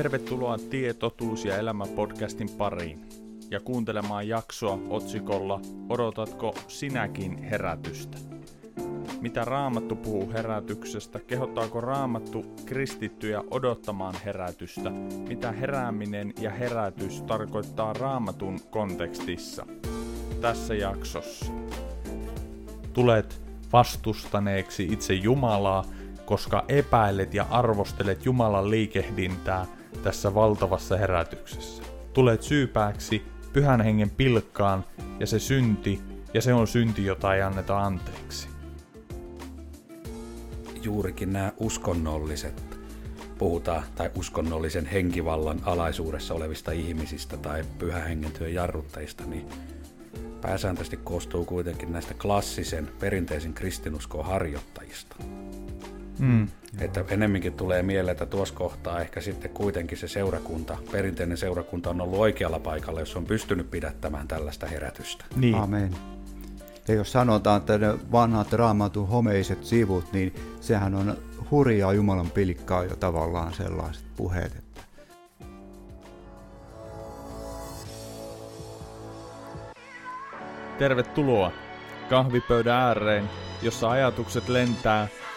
Tervetuloa Tie, totuus ja elämä podcastin pariin ja kuuntelemaan jaksoa otsikolla Odotatko sinäkin herätystä? Mitä Raamattu puhuu herätyksestä? Kehottaako Raamattu kristittyjä odottamaan herätystä? Mitä herääminen ja herätys tarkoittaa Raamatun kontekstissa? Tässä jaksossa. Tulet vastustaneeksi itse Jumalaa, koska epäilet ja arvostelet Jumalan liikehdintää tässä valtavassa herätyksessä. Tulet syypääksi pyhän hengen pilkkaan ja se synti, ja se on synti, jota ei anneta anteeksi. Juurikin nämä uskonnolliset, puhutaan, tai uskonnollisen henkivallan alaisuudessa olevista ihmisistä tai pyhän hengen työn jarruttajista, niin pääsääntöisesti koostuu kuitenkin näistä klassisen, perinteisen kristinuskon harjoittajista. Mm. Että enemminkin tulee mieleen, että tuossa kohtaa ehkä sitten kuitenkin se seurakunta, perinteinen seurakunta on ollut oikealla paikalla, jos on pystynyt pidättämään tällaista herätystä. Niin. Amen. Ja jos sanotaan, että ne vanhat raamatun homeiset sivut, niin sehän on hurjaa Jumalan pilkkaa jo tavallaan sellaiset puheet. Että... Tervetuloa kahvipöydän ääreen, jossa ajatukset lentää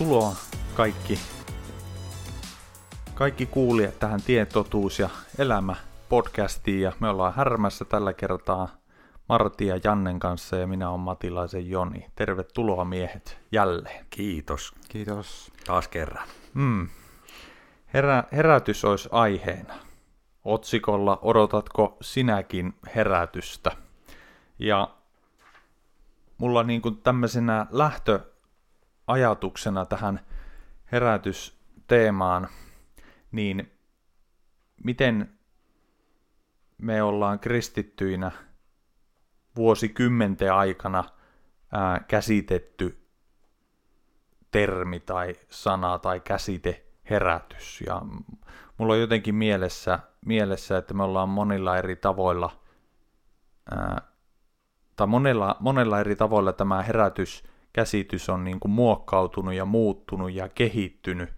Tervetuloa kaikki, kaikki kuulijat tähän Tietotuus ja elämä podcastiin ja me ollaan härmässä tällä kertaa Martti ja Jannen kanssa ja minä olen Matilaisen Joni. Tervetuloa miehet jälleen. Kiitos. Kiitos. Taas kerran. Mm. Herä, herätys olisi aiheena. Otsikolla Odotatko sinäkin herätystä? Ja mulla niin kuin tämmöisenä lähtö ajatuksena tähän herätysteemaan, niin miten me ollaan kristittyinä vuosikymmenten aikana ää, käsitetty termi tai sana tai käsite herätys. Ja mulla on jotenkin mielessä, mielessä että me ollaan monilla eri tavoilla, ää, tai monella, monella eri tavoilla tämä herätys käsitys on niin kuin muokkautunut ja muuttunut ja kehittynyt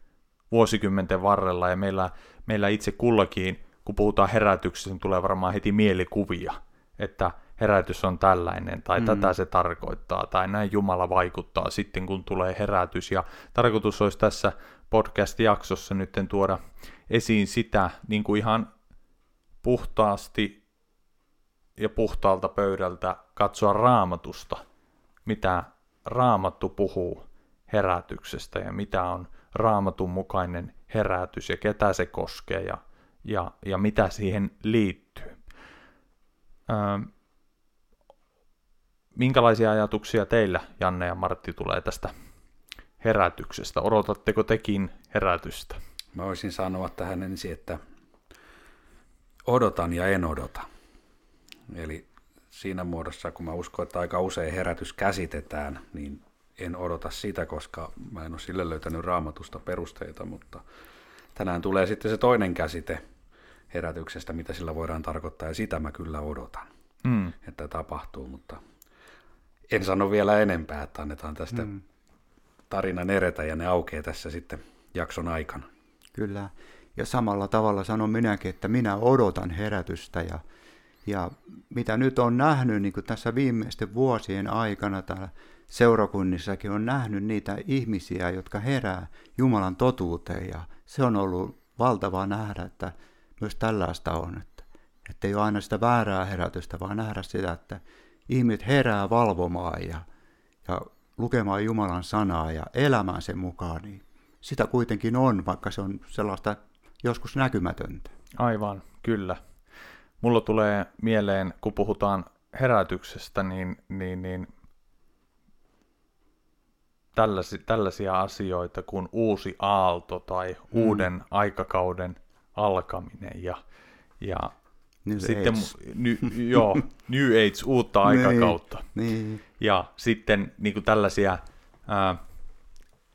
vuosikymmenten varrella ja meillä, meillä itse kullakin, kun puhutaan herätyksestä, niin tulee varmaan heti mielikuvia, että herätys on tällainen tai mm. tätä se tarkoittaa tai näin Jumala vaikuttaa sitten kun tulee herätys ja tarkoitus olisi tässä podcast-jaksossa nyt tuoda esiin sitä niin kuin ihan puhtaasti ja puhtaalta pöydältä katsoa raamatusta, mitä raamattu puhuu herätyksestä ja mitä on raamatun mukainen herätys ja ketä se koskee ja, ja, ja mitä siihen liittyy. Öö, minkälaisia ajatuksia teillä, Janne ja Martti, tulee tästä herätyksestä? Odotatteko tekin herätystä? Mä voisin sanoa tähän ensin, että odotan ja en odota. Eli siinä muodossa, kun mä uskon, että aika usein herätys käsitetään, niin en odota sitä, koska mä en ole sille löytänyt raamatusta perusteita, mutta tänään tulee sitten se toinen käsite herätyksestä, mitä sillä voidaan tarkoittaa, ja sitä mä kyllä odotan, mm. että tapahtuu, mutta en sano vielä enempää, että annetaan tästä mm. tarinan eretä, ja ne aukeaa tässä sitten jakson aikana. Kyllä, ja samalla tavalla sanon minäkin, että minä odotan herätystä, ja Ja mitä nyt on nähnyt niin kuin tässä viimeisten vuosien aikana täällä seurakunnissakin on nähnyt niitä ihmisiä, jotka herää Jumalan totuuteen ja se on ollut valtavaa nähdä, että myös tällaista on, että, ei ole aina sitä väärää herätystä, vaan nähdä sitä, että ihmiset herää valvomaan ja, ja lukemaan Jumalan sanaa ja elämään sen mukaan, niin sitä kuitenkin on, vaikka se on sellaista joskus näkymätöntä. Aivan, kyllä. Mulla tulee mieleen, kun puhutaan herätyksestä, niin, niin, niin tällaisia, tällaisia asioita kuin uusi aalto tai mm. uuden aikakauden alkaminen ja, ja New sitten Age. ny, joo, New Age, uutta Niin, aikakautta. Niin, Ja sitten niin kuin tällaisia ää,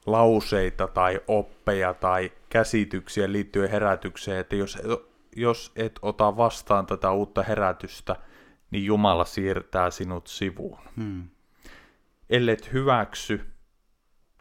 lauseita tai oppeja tai käsityksiä liittyen herätykseen, että jos, jos et ota vastaan tätä uutta herätystä, niin Jumala siirtää sinut sivuun. hmm. Ellet hyväksy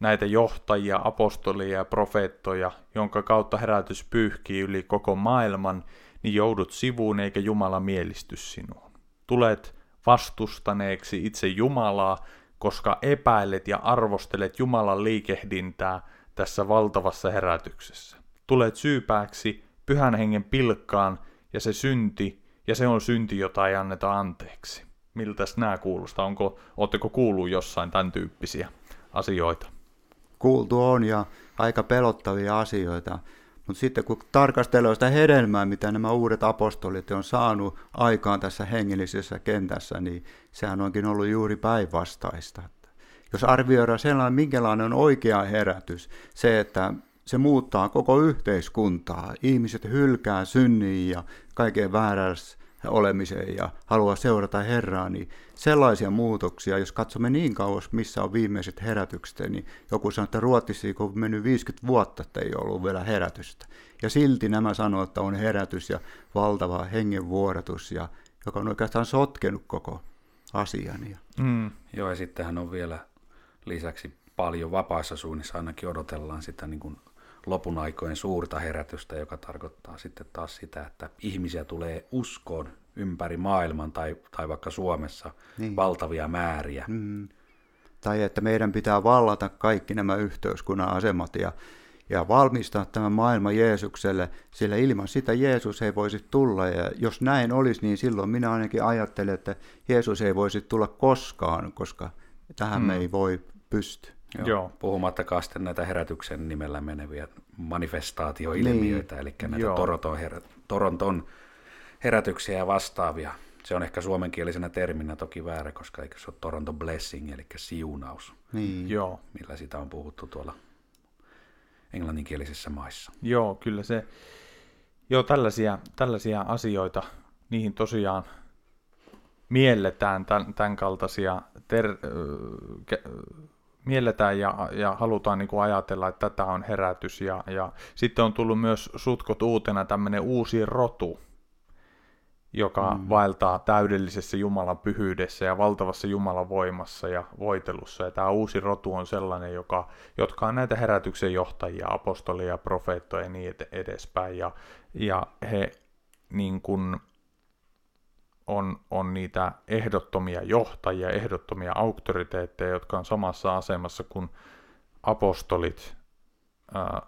näitä johtajia, apostolia ja profeettoja, jonka kautta herätys pyyhkii yli koko maailman, niin joudut sivuun eikä Jumala mielisty sinuun. Tulet vastustaneeksi itse Jumalaa, koska epäilet ja arvostelet Jumalan liikehdintää tässä valtavassa herätyksessä. Tulet syypääksi pyhän hengen pilkkaan ja se synti, ja se on synti, jota ei anneta anteeksi. Miltäs nämä kuulostaa? Onko, ootteko kuullut jossain tämän tyyppisiä asioita? kuultu on ja aika pelottavia asioita. Mutta sitten kun tarkastelee sitä hedelmää, mitä nämä uudet apostolit on saanut aikaan tässä hengellisessä kentässä, niin sehän onkin ollut juuri päinvastaista. Jos arvioidaan sellainen, minkälainen on oikea herätys, se, että se muuttaa koko yhteiskuntaa. Ihmiset hylkää synnin ja kaiken väärässä olemisen ja haluaa seurata Herraa, niin sellaisia muutoksia, jos katsomme niin kauas, missä on viimeiset herätykset, niin joku sanoo, että Ruotsissa on mennyt 50 vuotta, että ei ollut vielä herätystä. Ja silti nämä sanoo, että on herätys ja valtava hengenvuodatus, ja, joka on oikeastaan sotkenut koko asian. Mm. Joo, ja sittenhän on vielä lisäksi paljon vapaissa suunnissa ainakin odotellaan sitä niin kuin lopun aikojen suurta herätystä, joka tarkoittaa sitten taas sitä, että ihmisiä tulee uskoon ympäri maailman tai, tai vaikka Suomessa Niin. valtavia määriä. mm, tai että meidän pitää vallata kaikki nämä yhteiskunnan asemat ja, ja valmistaa tämä maailma Jeesukselle, sillä ilman sitä Jeesus ei voisi tulla. Ja jos näin olisi, niin silloin minä ainakin ajattelen, että Jeesus ei voisi tulla koskaan, koska tähän mm. me ei voi pysty. Joo. Joo. Puhumattakaan sitten näitä herätyksen nimellä meneviä manifestaatioilmiöitä, niin. eli näitä Joo. Toronton, herä, Toronton herätyksiä ja vastaavia. Se on ehkä suomenkielisenä terminä toki väärä, koska eikö se ole Toronto Blessing, eli siunaus, Niin. Joo. millä sitä on puhuttu tuolla englanninkielisissä maissa. Joo, kyllä se, joo, tällaisia, tällaisia asioita, niihin tosiaan mielletään tämän, tämän kaltaisia, ter, ö, mielletään ja, ja halutaan niin kuin ajatella, että tätä on herätys. Ja, ja sitten on tullut myös sutkot uutena tämmöinen uusi rotu, joka mm. vaeltaa täydellisessä Jumalan pyhyydessä ja valtavassa Jumalan voimassa ja voitelussa. Ja tämä uusi rotu on sellainen, joka, jotka on näitä herätyksen johtajia, apostolia, profeettoja ja niin ed- edespäin. Ja, ja he niin kuin on, on niitä ehdottomia johtajia, ehdottomia auktoriteetteja, jotka on samassa asemassa kuin apostolit ää,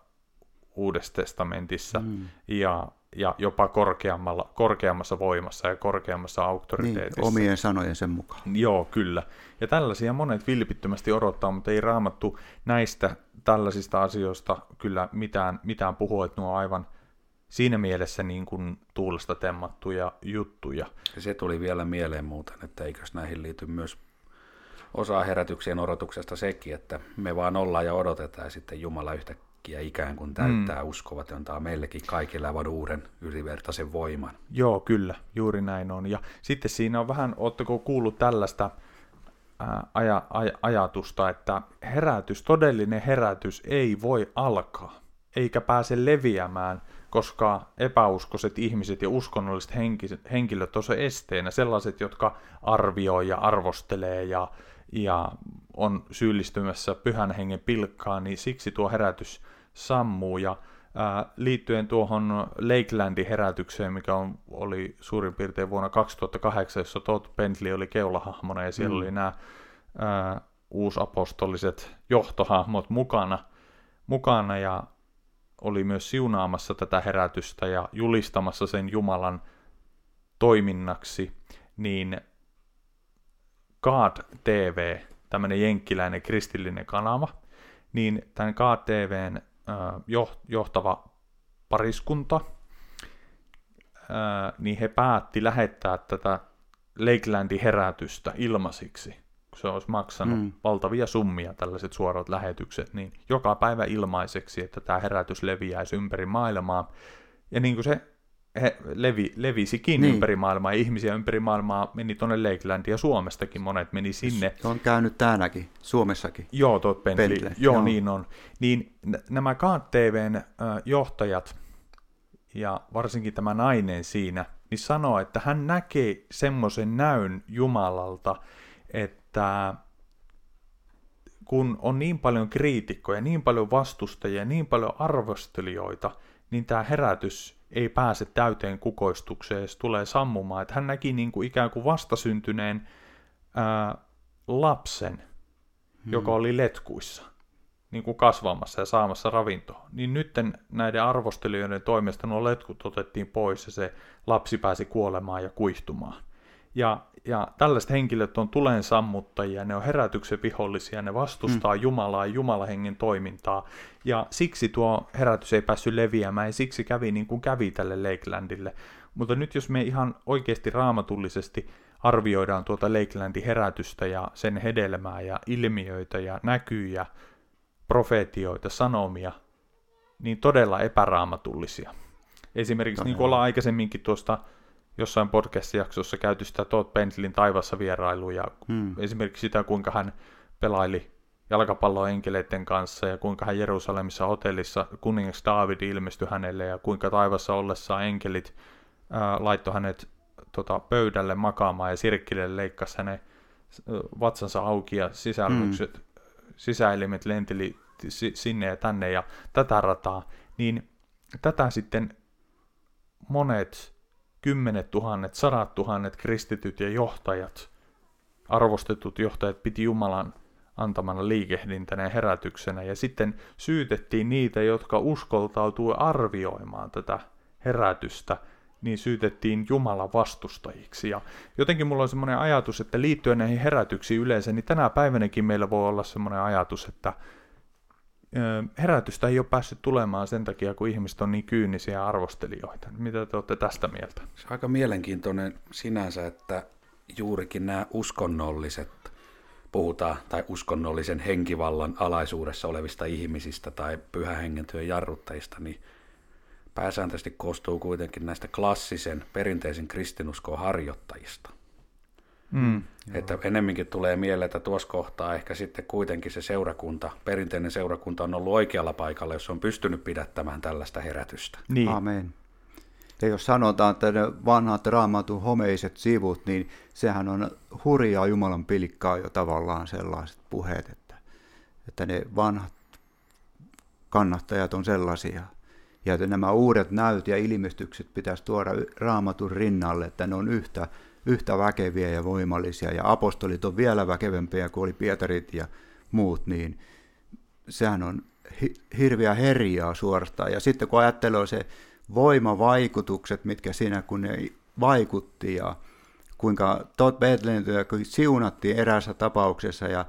Uudessa testamentissa Mm. ja, ja jopa korkeammalla, korkeammassa voimassa ja korkeammassa Niin, auktoriteetissa. omien sanojen sen mukaan. Joo, kyllä. Ja tällaisia monet vilpittömästi odottaa, mutta ei raamattu näistä tällaisista asioista kyllä mitään, mitään puhua, että nuo on aivan siinä mielessä niin kuin tuulesta temmattuja juttuja. Ja se tuli vielä mieleen muuten, että eikös näihin liity myös osa herätyksien odotuksesta sekin, että me vaan ollaan ja odotetaan ja sitten Jumala yhtäkkiä ikään kuin täyttää mm. uskovat ja antaa meillekin kaikille aivan uuden ylivertaisen voiman. Joo, kyllä, juuri näin on. Ja sitten siinä on vähän, ootteko kuullut tällaista ää, aja, aj, ajatusta, että herätys, todellinen herätys ei voi alkaa, eikä pääse leviämään, koska epäuskoiset ihmiset ja uskonnolliset henkiset, henkilöt on se esteenä, sellaiset, jotka arvioi ja arvostelee ja, ja on syyllistymässä pyhän hengen pilkkaan, niin siksi tuo herätys sammuu. Ja ää, liittyen tuohon Lakelandin herätykseen, mikä on, oli suurin piirtein vuonna 2008, jossa Todd Bentley oli keulahahmona ja siellä mm. oli nämä ää, uusapostoliset johtohahmot mukana, mukana ja oli myös siunaamassa tätä herätystä ja julistamassa sen Jumalan toiminnaksi, niin God TV, tämmöinen jenkkiläinen kristillinen kanava, niin tämän God TVn johtava pariskunta, niin he päätti lähettää tätä Lakelandin herätystä ilmaisiksi, kun se olisi maksanut mm. valtavia summia tällaiset suorat lähetykset, niin joka päivä ilmaiseksi, että tämä herätys leviäisi ympäri maailmaa. Ja niin kuin se he levi, levisikin niin. ympäri maailmaa, ihmisiä ympäri maailmaa meni tuonne Lakelandiin, ja Suomestakin monet meni sinne. Se on käynyt täälläkin, Suomessakin. Joo, tuot Bentley. Bentley. Joo, Joo, niin on. Niin nämä KTVn johtajat, ja varsinkin tämä nainen siinä, niin sanoo, että hän näkee semmoisen näyn Jumalalta, että kun on niin paljon kriitikkoja, niin paljon vastustajia, niin paljon arvostelijoita, niin tämä herätys ei pääse täyteen kukoistukseen, se tulee sammumaan. Että hän näki niin kuin ikään kuin vastasyntyneen ää, lapsen, hmm. joka oli letkuissa, niin kuin kasvamassa ja saamassa ravintoa. Niin nyt näiden arvostelijoiden toimesta nuo letkut otettiin pois ja se lapsi pääsi kuolemaan ja kuihtumaan. Ja, ja tällaiset henkilöt on tulen sammuttajia, ne on herätyksen vihollisia, ne vastustaa mm. Jumalaa ja Jumalahengen toimintaa. Ja siksi tuo herätys ei päässyt leviämään ja siksi kävi niin kuin kävi tälle Lakelandille. Mutta nyt jos me ihan oikeasti raamatullisesti arvioidaan tuota Lakelandin herätystä ja sen hedelmää ja ilmiöitä ja näkyjä, profeetioita, sanomia, niin todella epäraamatullisia. Esimerkiksi niin kuin ollaan aikaisemminkin tuosta jossain podcast-jaksossa käyty sitä Todd Bentleyn taivassa vierailuja, ja hmm. esimerkiksi sitä, kuinka hän pelaili jalkapalloa enkeleiden kanssa ja kuinka hän Jerusalemissa hotellissa kuningas David ilmestyi hänelle ja kuinka taivassa ollessaan enkelit ää, laittoi hänet tota, pöydälle makaamaan ja sirkkille leikkasi hänen vatsansa auki ja sisälmykset, hmm. sisäelimet lenteli sinne ja tänne ja tätä rataa, niin tätä sitten monet kymmenet tuhannet, sadat tuhannet kristityt ja johtajat, arvostetut johtajat piti Jumalan antamana liikehdintänä ja herätyksenä, ja sitten syytettiin niitä, jotka uskoltautui arvioimaan tätä herätystä, niin syytettiin Jumalan vastustajiksi. Ja jotenkin mulla on semmoinen ajatus, että liittyen näihin herätyksiin yleensä, niin tänä päivänäkin meillä voi olla semmoinen ajatus, että herätystä ei ole päässyt tulemaan sen takia, kun ihmiset on niin kyynisiä arvostelijoita. Mitä te olette tästä mieltä? Se on aika mielenkiintoinen sinänsä, että juurikin nämä uskonnolliset, puhutaan, tai uskonnollisen henkivallan alaisuudessa olevista ihmisistä tai pyhähengentyön jarruttajista, niin pääsääntöisesti koostuu kuitenkin näistä klassisen, perinteisen kristinuskon harjoittajista. Mm, että enemmänkin tulee mieleen, että tuossa kohtaa ehkä sitten kuitenkin se seurakunta, perinteinen seurakunta on ollut oikealla paikalla, jos on pystynyt pidättämään tällaista herätystä. Niin. Amen. Ja jos sanotaan, että ne vanhat raamatun homeiset sivut, niin sehän on hurjaa Jumalan pilkkaa jo tavallaan sellaiset puheet, että, että ne vanhat kannattajat on sellaisia. Ja että nämä uudet näyt ja ilmestykset pitäisi tuoda raamatun rinnalle, että ne on yhtä yhtä väkeviä ja voimallisia, ja apostolit on vielä väkevämpiä kuin oli Pietarit ja muut, niin sehän on hi- hirviä herjaa suorastaan. Ja sitten kun ajattelee se voimavaikutukset, mitkä siinä kun ne vaikutti ja kuinka Todd Bethlehem siunattiin eräässä tapauksessa ja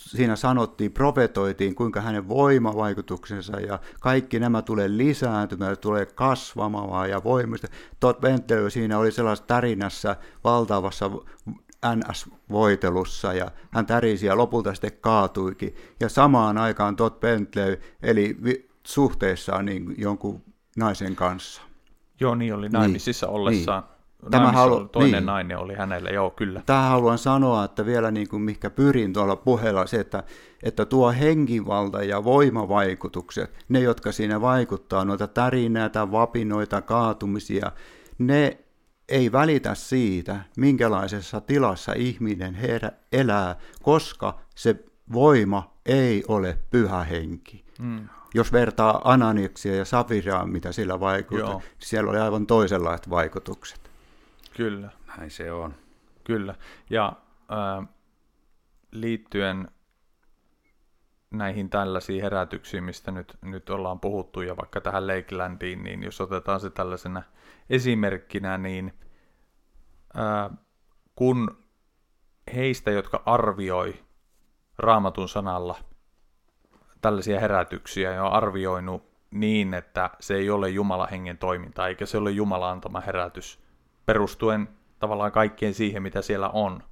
siinä sanottiin, profetoitiin, kuinka hänen voimavaikutuksensa ja kaikki nämä tulee lisääntymään, tulee kasvamaan ja voimista. Todd Bentley siinä oli sellaisessa tarinassa valtavassa NS-voitelussa ja hän tärisi ja lopulta sitten kaatuikin. Ja samaan aikaan Todd Bentley eli suhteessaan niin jonkun naisen kanssa. Joo, niin oli naimisissa niin, ollessaan. Niin Tämä halu... toinen niin. nainen oli hänelle, joo kyllä. Tähän haluan sanoa, että vielä niin kuin mikä pyrin tuolla puheella, se, että, että tuo henkivalta ja voimavaikutukset, ne jotka siinä vaikuttaa, noita tärinäitä, vapinoita, kaatumisia, ne ei välitä siitä, minkälaisessa tilassa ihminen herä, elää, koska se voima ei ole pyhä henki. Mm. jos vertaa Ananiaksia ja Safiraa, mitä sillä vaikutti, Joo. niin siellä oli aivan toisenlaiset vaikutukset. Kyllä, Näin se on. kyllä. Ja ää, liittyen näihin tällaisiin herätyksiin, mistä nyt, nyt ollaan puhuttu, ja vaikka tähän Lakelandiin, niin jos otetaan se tällaisena esimerkkinä, niin ää, kun heistä, jotka arvioi raamatun sanalla tällaisia herätyksiä ja on arvioinut niin, että se ei ole Jumalan hengen toiminta, eikä se ole Jumalan antama herätys, perustuen tavallaan kaikkeen siihen, mitä siellä on.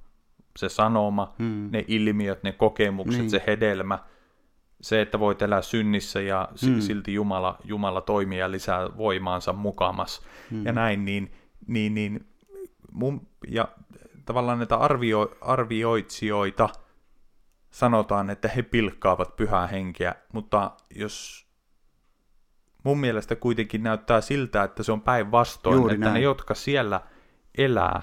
Se sanoma, Hmm. ne ilmiöt, ne kokemukset, Niin. se hedelmä, se, että voit elää synnissä ja si- Mm. silti Jumala, Jumala toimii ja lisää voimaansa mukamas Mm. ja näin, niin, niin, niin mun, ja tavallaan näitä arvio, arvioitsijoita sanotaan, että he pilkkaavat pyhää henkeä, mutta jos mun mielestä kuitenkin näyttää siltä, että se on päinvastoin, Juuri että ne, näin. jotka siellä elää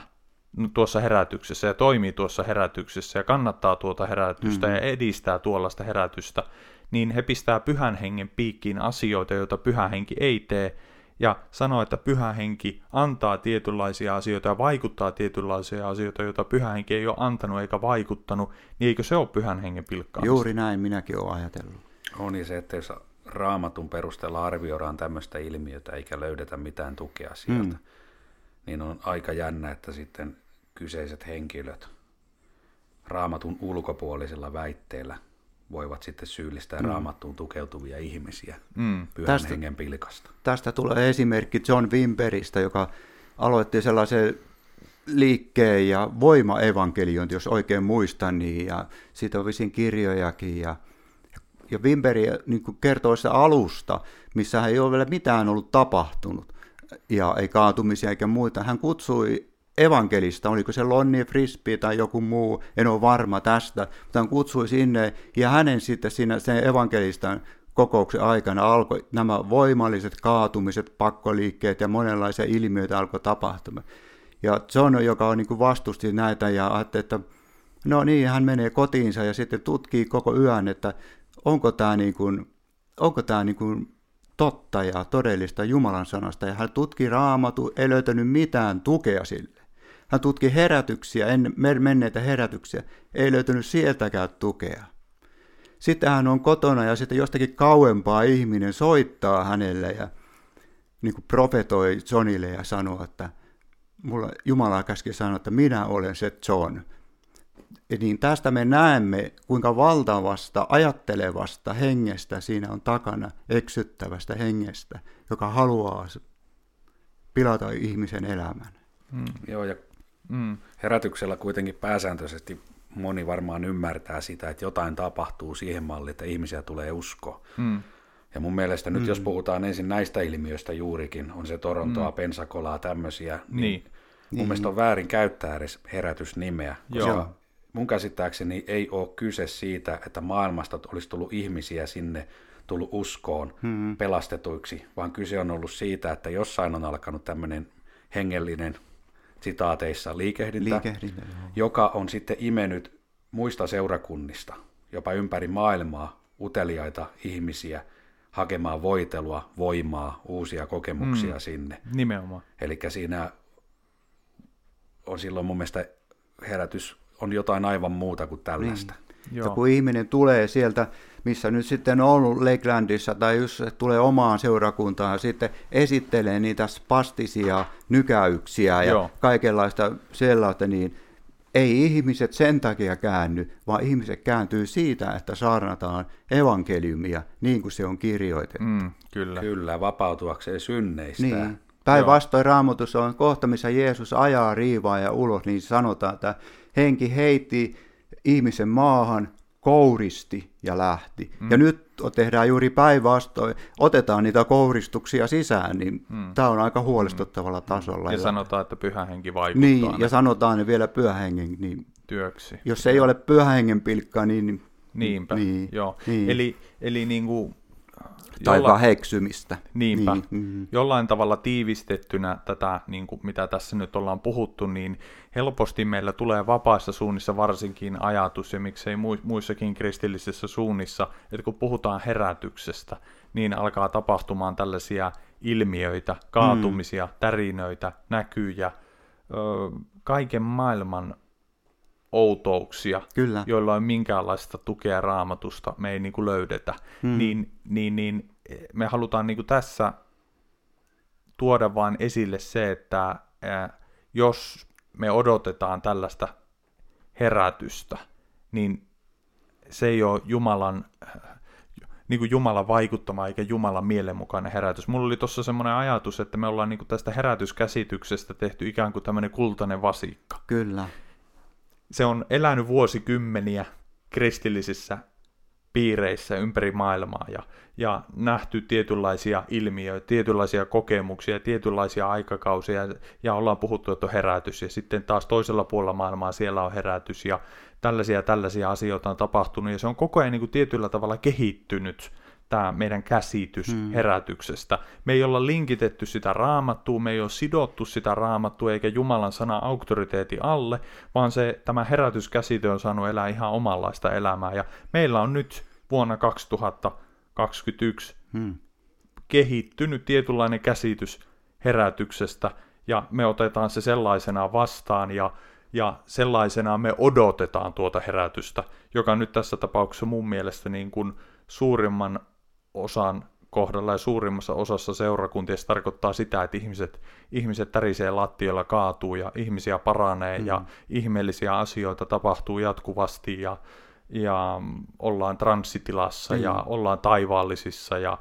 tuossa herätyksessä ja toimii tuossa herätyksessä ja kannattaa tuota herätystä Mhm. ja edistää tuollaista herätystä, niin he pistää pyhän hengen piikkiin asioita, joita pyhä henki ei tee, ja sanoo, että pyhä henki antaa tietynlaisia asioita ja vaikuttaa tietynlaisia asioita, joita pyhä henki ei ole antanut eikä vaikuttanut, niin eikö se ole pyhän hengen pilkkaamista? Juuri näin minäkin olen ajatellut. On niin se, että jos raamatun perusteella arvioidaan tämmöistä ilmiötä eikä löydetä mitään tukea sieltä, Mm. niin on aika jännä, että sitten kyseiset henkilöt raamatun ulkopuolisilla väitteillä voivat sitten syyllistää mm. raamattuun tukeutuvia ihmisiä Mm. pyhän Tästä- hengen pilkasta. Tästä tulee esimerkki John Wimberistä, joka aloitti sellaisen liikkeen ja voimaevankeliointi, jos oikein muistan, niin, ja siitä on visin kirjojakin. Ja, ja Wimberi niin kertoo sitä alusta, missä ei ole vielä mitään ollut tapahtunut, ja ei kaatumisia eikä muita. Hän kutsui evankelista, oliko se Lonnie Frisbee tai joku muu, en ole varma tästä, mutta hän kutsui sinne, ja hänen sitten siinä sen evankelistan kokouksen aikana alkoi nämä voimalliset kaatumiset, pakkoliikkeet ja monenlaisia ilmiöitä alkoi tapahtumaan. Ja John, joka on niin vastusti näitä ja ajatteli, että no niin, hän menee kotiinsa ja sitten tutkii koko yön, että onko tämä, niin kuin, onko tämä niin kuin totta ja todellista Jumalan sanasta. Ja hän tutki raamatu, ei löytänyt mitään tukea sille. Hän tutki herätyksiä, en, menneitä herätyksiä, ei löytänyt sieltäkään tukea. Sitten hän on kotona ja sitten jostakin kauempaa ihminen soittaa hänelle ja niin kuin profetoi Johnille ja sanoo, että mulla Jumala käski sanoa, että minä olen se John. Niin tästä me näemme, kuinka valtavasta ajattelevasta hengestä siinä on takana, eksyttävästä hengestä, joka haluaa pilata ihmisen elämän. Mm. Joo, ja Mm. herätyksellä kuitenkin pääsääntöisesti moni varmaan ymmärtää sitä, että jotain tapahtuu siihen malliin, että ihmisiä tulee usko. Mm. Ja mun mielestä nyt, jos puhutaan ensin näistä ilmiöistä juurikin, on se Torontoa, Mm. Pensacolaa, tämmöisiä, niin, Niin. niin mun mielestä on väärin käyttää edes herätysnimeä, koska Joo. Mun käsittääkseni ei ole kyse siitä, että maailmasta olisi tullut ihmisiä sinne, tullut uskoon Hmm. pelastetuiksi, vaan kyse on ollut siitä, että jossain on alkanut tämmöinen hengellinen sitaateissa liikehdintä, Liikehdintä, joo. joka on sitten imenyt muista seurakunnista, jopa ympäri maailmaa, uteliaita ihmisiä hakemaan voitelua, voimaa, uusia kokemuksia Mm. mm. sinne. Nimenomaan. Eli siinä on silloin mun mielestä herätys on jotain aivan muuta kuin tällaista. Niin. Ja kun ihminen tulee sieltä, missä nyt sitten on ollut Lakelandissa, tai jos se tulee omaan seurakuntaan ja sitten esittelee niitä spastisia nykäyksiä ja Joo. kaikenlaista sellaista, niin ei ihmiset sen takia käänny, vaan ihmiset kääntyy siitä, että saarnataan evankeliumia niin kuin se on kirjoitettu. Mm, kyllä. Kyllä, vapautuakseen synneistä. Niin. Päinvastoin raamatussa on kohta, missä Jeesus ajaa riivaa ja ulos, niin sanotaan, että henki heitti ihmisen maahan, kouristi ja lähti. Mm. Ja nyt tehdään juuri päinvastoin, otetaan niitä kouristuksia sisään, niin mm. tämä on aika huolestuttavalla tasolla. Ja sanotaan, että pyhä henki vaikuttaa niin, niin, ja sanotaan ne vielä pyhähengen, niin työksi. jos ei ole pyhähengen pilkkaa, niin... Niinpä, niin, joo. Niin. Eli, eli niin kuin, Tai jolla- väheksymistä. Niinpä. Niin, mm. Jollain tavalla tiivistettynä tätä, niin kuin mitä tässä nyt ollaan puhuttu, niin helposti meillä tulee vapaissa suunnissa varsinkin ajatus, ja miksei mui- muissakin kristillisissä suunnissa, että kun puhutaan herätyksestä, niin alkaa tapahtumaan tällaisia ilmiöitä, kaatumisia, mm. tärinöitä, näkyjä, ö, kaiken maailman outouksia, Kyllä. joilla on minkäänlaista tukea raamatusta, me ei niin kuin löydetä, mm. niin, niin, niin me halutaan niin kuin tässä tuoda vain esille se, että ää, jos me odotetaan tällaista herätystä, niin se ei ole Jumalan, niin kuin Jumalan vaikuttama eikä Jumalan mielenmukainen herätys. Mulla oli tuossa semmoinen ajatus, että me ollaan niin kuin tästä herätyskäsityksestä tehty ikään kuin tämmöinen kultainen vasikka. Kyllä. Se on elänyt vuosikymmeniä kristillisissä piireissä ympäri maailmaa ja, ja nähty tietynlaisia ilmiöitä, tietynlaisia kokemuksia, tietynlaisia aikakausia ja ollaan puhuttu, että on herätys. Ja sitten taas toisella puolella maailmaa siellä on herätys ja tällaisia tällaisia asioita on tapahtunut. Ja se on koko ajan niin kuin tietyllä tavalla kehittynyt tämä meidän käsitys hmm. herätyksestä. Me ei olla linkitetty sitä raamattua, me ei ole sidottu sitä raamattua eikä Jumalan sana auktoriteetti alle, vaan se, tämä herätyskäsite on saanut elää ihan omanlaista elämää. Ja meillä on nyt vuonna 2021 hmm. kehittynyt tietynlainen käsitys herätyksestä, ja me otetaan se sellaisena vastaan, ja, ja sellaisena me odotetaan tuota herätystä, joka nyt tässä tapauksessa mun mielestä niin kuin suurimman osan kohdalla ja suurimmassa osassa seurakuntia se tarkoittaa sitä, että ihmiset, ihmiset tärisee lattioilla, kaatuu ja ihmisiä paranee mm. ja ihmeellisiä asioita tapahtuu jatkuvasti ja, ja ollaan transsitilassa mm. ja ollaan taivaallisissa ja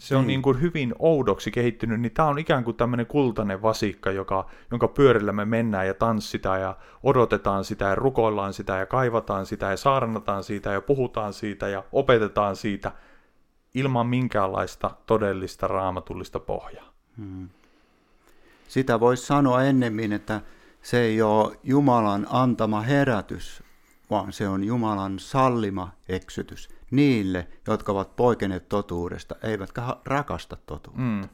se on mm. niin kuin hyvin oudoksi kehittynyt, niin tämä on ikään kuin tämmöinen kultainen vasikka, joka, jonka pyörillä me mennään ja tanssitaan ja odotetaan sitä ja rukoillaan sitä ja kaivataan sitä ja saarnataan siitä ja puhutaan siitä ja opetetaan siitä ilman minkäänlaista todellista raamatullista pohjaa. Hmm. Sitä voisi sanoa ennemmin, että se ei ole Jumalan antama herätys, vaan se on Jumalan sallima eksytys niille, jotka ovat poikeneet totuudesta, eivätkä rakasta totuutta. Mm.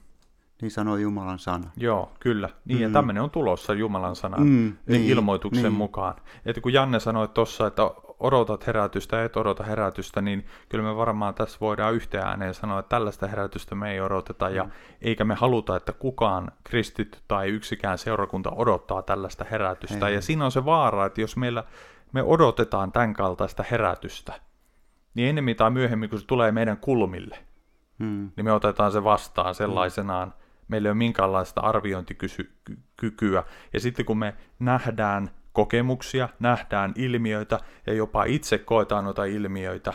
Niin sanoo Jumalan sana. Joo, kyllä. Niin, mm. ja tämmöinen on tulossa Jumalan sanan mm, niin, ilmoituksen niin. mukaan. Että kun Janne sanoi tuossa, että odotat herätystä ja et odota herätystä, niin kyllä me varmaan tässä voidaan yhteen ääneen sanoa, että tällaista herätystä me ei odoteta, ja mm. eikä me haluta, että kukaan kristitty tai yksikään seurakunta odottaa tällaista herätystä. Ei. Ja siinä on se vaara, että jos meillä me odotetaan tämän kaltaista herätystä, niin ennemmin tai myöhemmin, kun se tulee meidän kulmille, hmm. niin me otetaan se vastaan sellaisenaan. Hmm. Meillä ei ole minkäänlaista arviointikykyä. Ja sitten kun me nähdään kokemuksia, nähdään ilmiöitä ja jopa itse koetaan noita ilmiöitä,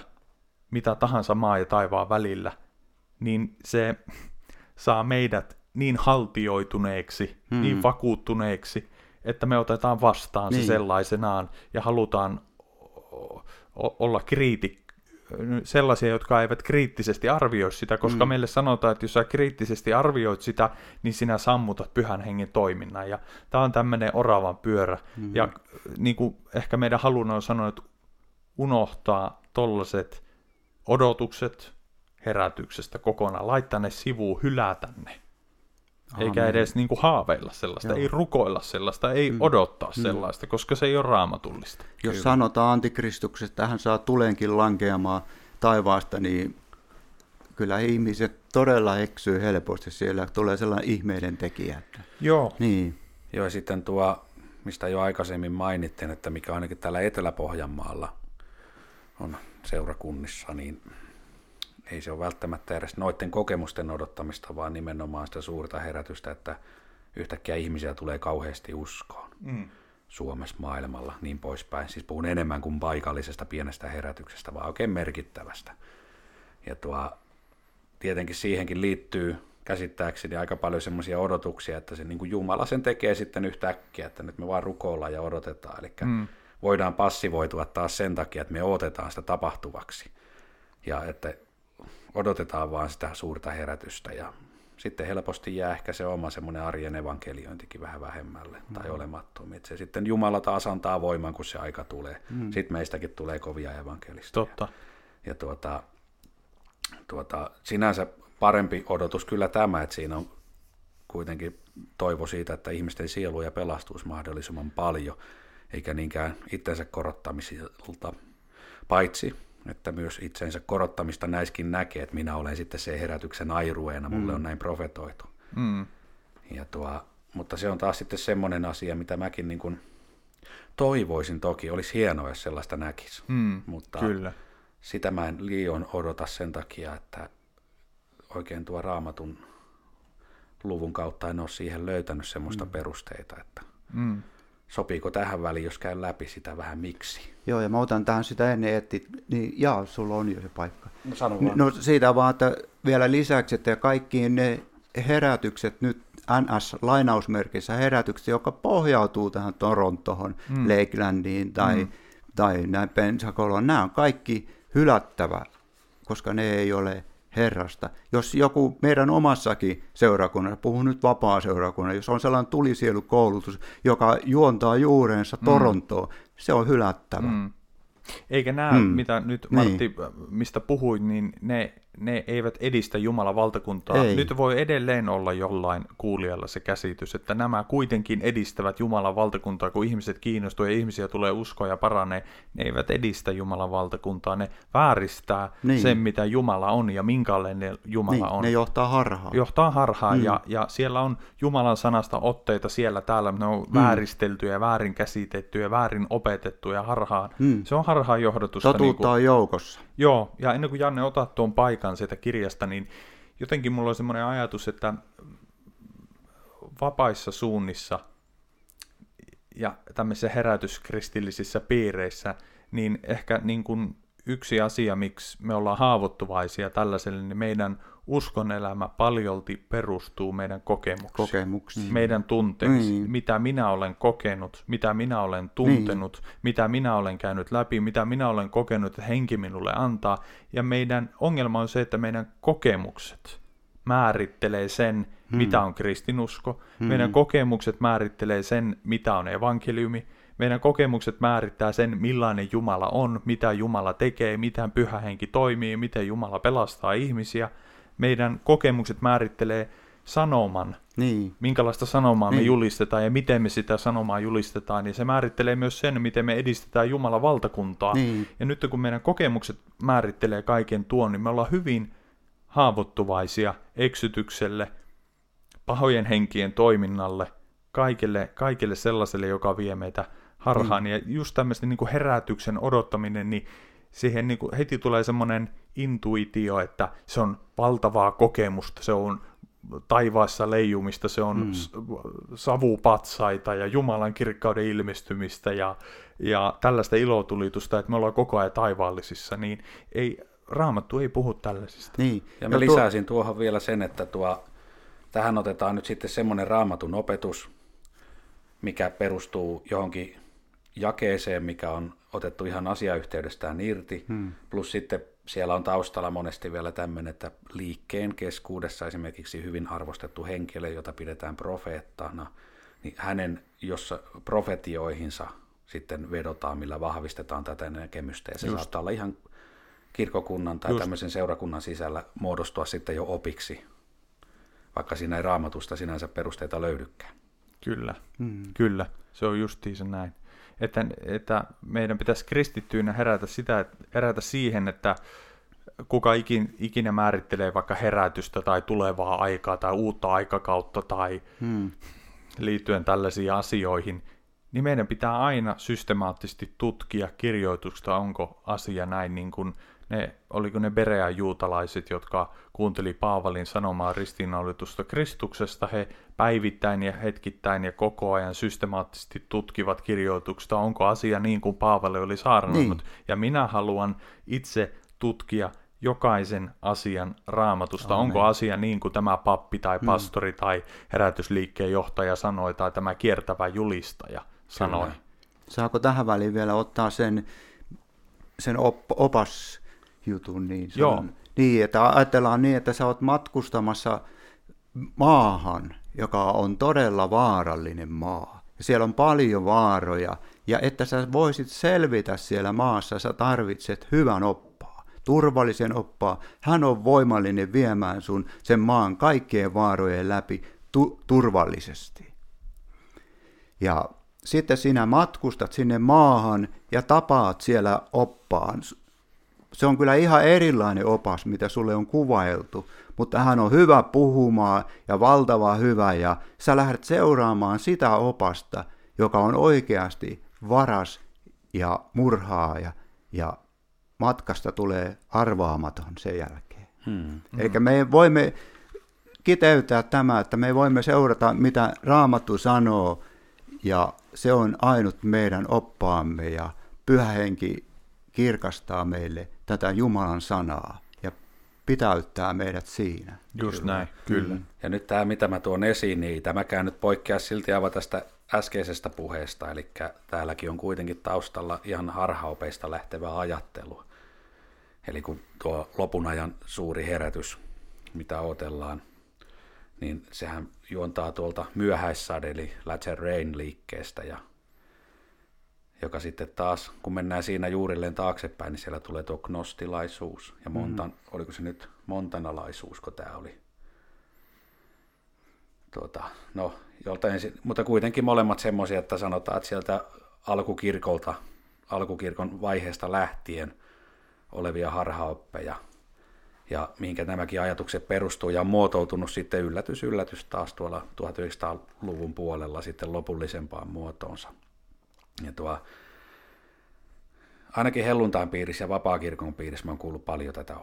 mitä tahansa maa ja taivaan välillä, niin se saa meidät niin haltioituneeksi, hmm. niin vakuuttuneeksi, että me otetaan vastaan niin. se sellaisenaan ja halutaan olla kriitik- sellaisia, jotka eivät kriittisesti arvioi sitä, koska mm. meille sanotaan, että jos sä kriittisesti arvioit sitä, niin sinä sammutat pyhän hengen toiminnan. Ja tämä on tämmöinen oravan pyörä. Mm. Ja niin kuin ehkä meidän haluna on sanoa, että unohtaa tollaset odotukset herätyksestä kokonaan, laittaa ne sivuun, hylätä ne. Amen. Eikä edes niin kuin haaveilla sellaista, Joo. ei rukoilla sellaista, ei mm. odottaa mm. sellaista, koska se ei ole raamatullista. Jos Kyllä. sanotaan antikristuksesta, että hän saa tulenkin lankeamaan taivaasta, niin kyllä ihmiset todella eksyy helposti. Siellä tulee sellainen ihmeiden tekijä. Joo. Niin. Joo, ja sitten tuo, mistä jo aikaisemmin mainittiin, että mikä ainakin täällä Etelä-Pohjanmaalla on seurakunnissa, niin ei se ole välttämättä edes noiden kokemusten odottamista, vaan nimenomaan sitä suurta herätystä, että yhtäkkiä ihmisiä tulee kauheasti uskoon. Mm. Suomessa, maailmalla, niin poispäin. Siis puhun enemmän kuin paikallisesta pienestä herätyksestä, vaan oikein merkittävästä. Ja tuo, tietenkin siihenkin liittyy käsittääkseni aika paljon semmoisia odotuksia, että se niin kuin Jumala sen tekee sitten yhtäkkiä, että nyt me vaan rukoillaan ja odotetaan. Eli mm. voidaan passivoitua taas sen takia, että me odotetaan sitä tapahtuvaksi. Ja että odotetaan vaan sitä suurta herätystä ja sitten helposti jää ehkä se oma semmoinen arjen evankeliointikin vähän vähemmälle mm. tai olemattomi. se sitten Jumala taas antaa voiman, kun se aika tulee. Mm. Sitten meistäkin tulee kovia evankelista. Totta. Ja tuota, tuota, sinänsä parempi odotus kyllä tämä, että siinä on kuitenkin toivo siitä, että ihmisten sieluja pelastuisi mahdollisimman paljon, eikä niinkään itsensä korottamisilta, paitsi että myös itsensä korottamista näiskin näkee, että minä olen sitten se herätyksen airueena, mulle mm. on näin profetoitu. Mm. Ja tuo, mutta se on taas sitten semmoinen asia, mitä mäkin niin kuin toivoisin toki, olisi hienoa, jos sellaista näkisi. Mm, mutta kyllä. sitä mä en liian odota sen takia, että oikein tuo raamatun luvun kautta en ole siihen löytänyt semmoista mm. perusteita, että mm. Sopiiko tähän väliin, jos käy läpi sitä vähän miksi. Joo, ja mä otan tähän sitä ennen, että niin jaa, sulla on jo se paikka. No, sano vaan. no siitä vaan, että vielä lisäksi, että kaikki ne herätykset nyt NS-lainausmerkissä herätykset, joka pohjautuu tähän Torontohon, mm. Lakelandiin tai, mm. tai näin Pensacoloon, nämä on kaikki hylättävä, koska ne ei ole Herrasta. Jos joku meidän omassakin seurakunnassa, puhun nyt vapaa-seurakunnan, jos on sellainen tulisielukoulutus, joka juontaa juurensa mm. Torontoon, se on hylättävä. Mm. Eikä nämä, mm. mitä nyt Martti, niin. mistä puhuit, niin ne ne eivät edistä Jumalan valtakuntaa. Ei. Nyt voi edelleen olla jollain kuulijalla se käsitys, että nämä kuitenkin edistävät Jumalan valtakuntaa, kun ihmiset kiinnostuu ja ihmisiä tulee uskoa ja paranee. Ne eivät edistä Jumalan valtakuntaa, ne vääristää niin. sen, mitä Jumala on ja minkälainen Jumala niin, on. Ne johtaa harhaan. Johtaa harhaan mm. ja, ja siellä on Jumalan sanasta otteita siellä täällä, ne on mm. vääristeltyjä, väärin käsitettyjä, väärin opetettuja harhaan. Mm. Se on harhaan johdatusta. Totuutta niin kuin, on joukossa. Joo, ja ennen kuin Janne otat tuon paikan sieltä kirjasta, niin jotenkin mulla on semmoinen ajatus, että vapaissa suunnissa ja tämmöisissä herätyskristillisissä piireissä, niin ehkä niin kuin yksi asia, miksi me ollaan haavoittuvaisia tällaiselle, niin meidän uskonelämä paljolti perustuu meidän kokemuksiin, kokemuksiin. meidän tunteisiin, niin. mitä minä olen kokenut, mitä minä olen tuntenut, niin. mitä minä olen käynyt läpi, mitä minä olen kokenut, että henki minulle antaa. Ja meidän ongelma on se, että meidän kokemukset määrittelee sen, hmm. mitä on kristinusko. Hmm. Meidän kokemukset määrittelee sen, mitä on evankeliumi. Meidän kokemukset määrittää sen, millainen Jumala on, mitä Jumala tekee, miten pyhä henki toimii, miten Jumala pelastaa ihmisiä – meidän kokemukset määrittelee sanoman, niin. minkälaista sanomaa niin. me julistetaan ja miten me sitä sanomaa julistetaan, ja se määrittelee myös sen, miten me edistetään Jumalan valtakuntaa. Niin. Ja nyt kun meidän kokemukset määrittelee kaiken tuon, niin me ollaan hyvin haavoittuvaisia eksytykselle, pahojen henkien toiminnalle, kaikille, kaikille sellaiselle, joka vie meitä harhaan. Niin. Ja just tämmöisen niin herätyksen odottaminen, niin siihen niin kuin heti tulee semmoinen intuitio, että se on valtavaa kokemusta, se on taivaassa leijumista, se on mm. savupatsaita ja Jumalan kirkkauden ilmestymistä ja, ja tällaista ilotulitusta, että me ollaan koko ajan taivaallisissa, niin ei, Raamattu ei puhu tällaisista. Niin. Ja mä ja lisäisin tuo... tuohon vielä sen, että tuo, tähän otetaan nyt sitten semmoinen raamatun opetus, mikä perustuu johonkin jakeeseen, mikä on otettu ihan asiayhteydestään irti, hmm. plus sitten siellä on taustalla monesti vielä tämmöinen, että liikkeen keskuudessa esimerkiksi hyvin arvostettu henkilö, jota pidetään profeettana, niin hänen jossa profetioihinsa sitten vedotaan, millä vahvistetaan tätä näkemystä, ja se Just. saattaa olla ihan kirkokunnan tai Just. tämmöisen seurakunnan sisällä muodostua sitten jo opiksi, vaikka siinä ei raamatusta sinänsä perusteita löydykään. Kyllä, mm. kyllä, se on justiinsa näin että, että meidän pitäisi kristittyinä herätä, sitä, herätä siihen, että kuka ikin, ikinä määrittelee vaikka herätystä tai tulevaa aikaa tai uutta aikakautta tai hmm. liittyen tällaisiin asioihin, niin meidän pitää aina systemaattisesti tutkia kirjoituksesta, onko asia näin niin kuin ne, oliko ne Berea juutalaiset, jotka kuunteli Paavalin sanomaa ristiinnaulitusta Kristuksesta, he päivittäin ja hetkittäin ja koko ajan systemaattisesti tutkivat kirjoituksesta, onko asia niin kuin Paavali oli saarnannut. Niin. Ja minä haluan itse tutkia jokaisen asian raamatusta. Amen. Onko asia niin kuin tämä pappi tai mm. pastori mm. tai herätysliikkeen johtaja sanoi tai tämä kiertävä julistaja sanoi. Kyllä. Saako tähän väliin vielä ottaa sen, sen op, opas jutun. Niin, Joo. On, niin, että ajatellaan niin, että sä oot matkustamassa maahan, joka on todella vaarallinen maa. Ja siellä on paljon vaaroja, ja että sä voisit selvitä siellä maassa, sä tarvitset hyvän oppaa, turvallisen oppaa. Hän on voimallinen viemään sun sen maan kaikkien vaarojen läpi tu- turvallisesti. Ja sitten sinä matkustat sinne maahan ja tapaat siellä oppaan se on kyllä ihan erilainen opas, mitä sulle on kuvailtu, mutta hän on hyvä puhumaan ja valtava hyvä ja sä lähdet seuraamaan sitä opasta, joka on oikeasti varas ja murhaa ja, ja matkasta tulee arvaamaton sen jälkeen. Hmm. Eli me voimme kiteyttää tämä, että me voimme seurata, mitä Raamattu sanoo, ja se on ainut meidän oppaamme, ja pyhä henki kirkastaa meille tätä Jumalan sanaa ja pitäyttää meidät siinä. Just kyllä. näin, kyllä. Mm. Ja nyt tämä, mitä mä tuon esiin, niin tämäkään nyt poikkeaa silti aivan tästä äskeisestä puheesta, eli täälläkin on kuitenkin taustalla ihan harhaopeista lähtevää ajattelua. Eli kun tuo lopun ajan suuri herätys, mitä otellaan, niin sehän juontaa tuolta myöhäissade, eli Latter Rain liikkeestä, ja joka sitten taas, kun mennään siinä juurilleen taaksepäin, niin siellä tulee tuo gnostilaisuus, ja montan, mm. oliko se nyt montanalaisuus, kun tämä oli. Tuota, no, joltain, mutta kuitenkin molemmat semmoisia, että sanotaan, että sieltä alkukirkolta, alkukirkon vaiheesta lähtien olevia harhaoppeja, ja mihinkä nämäkin ajatukset perustuu, ja on muotoutunut sitten yllätys, yllätys taas tuolla 1900-luvun puolella sitten lopullisempaan muotoonsa. Ja tuo, ainakin helluntain piirissä ja vapaakirkon piirissä mä oon kuullut paljon tätä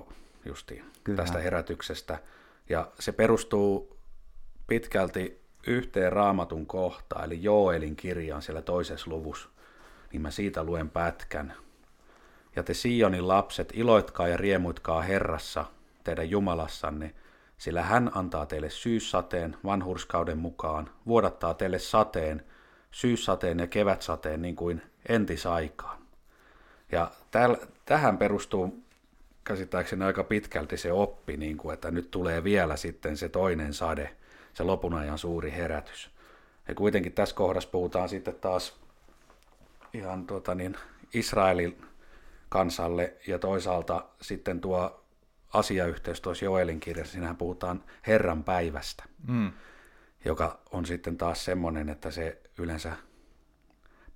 justiin, Kyllä. tästä herätyksestä. Ja se perustuu pitkälti yhteen raamatun kohtaan, eli Joelin kirjaan siellä toisessa luvussa, niin mä siitä luen pätkän. Ja te Sionin lapset, iloitkaa ja riemuitkaa Herrassa, teidän Jumalassanne, sillä hän antaa teille syyssateen vanhurskauden mukaan, vuodattaa teille sateen, syyssateen ja kevätsateen niin kuin entisaikaan. Ja täl, tähän perustuu käsittääkseni aika pitkälti se oppi, niin kuin, että nyt tulee vielä sitten se toinen sade, se lopun ajan suuri herätys. Ja kuitenkin tässä kohdassa puhutaan sitten taas ihan tuota niin, Israelin kansalle ja toisaalta sitten tuo asiayhteys tuossa Joelin kirjassa, siinähän puhutaan Herran päivästä, mm. Joka on sitten taas semmoinen, että se yleensä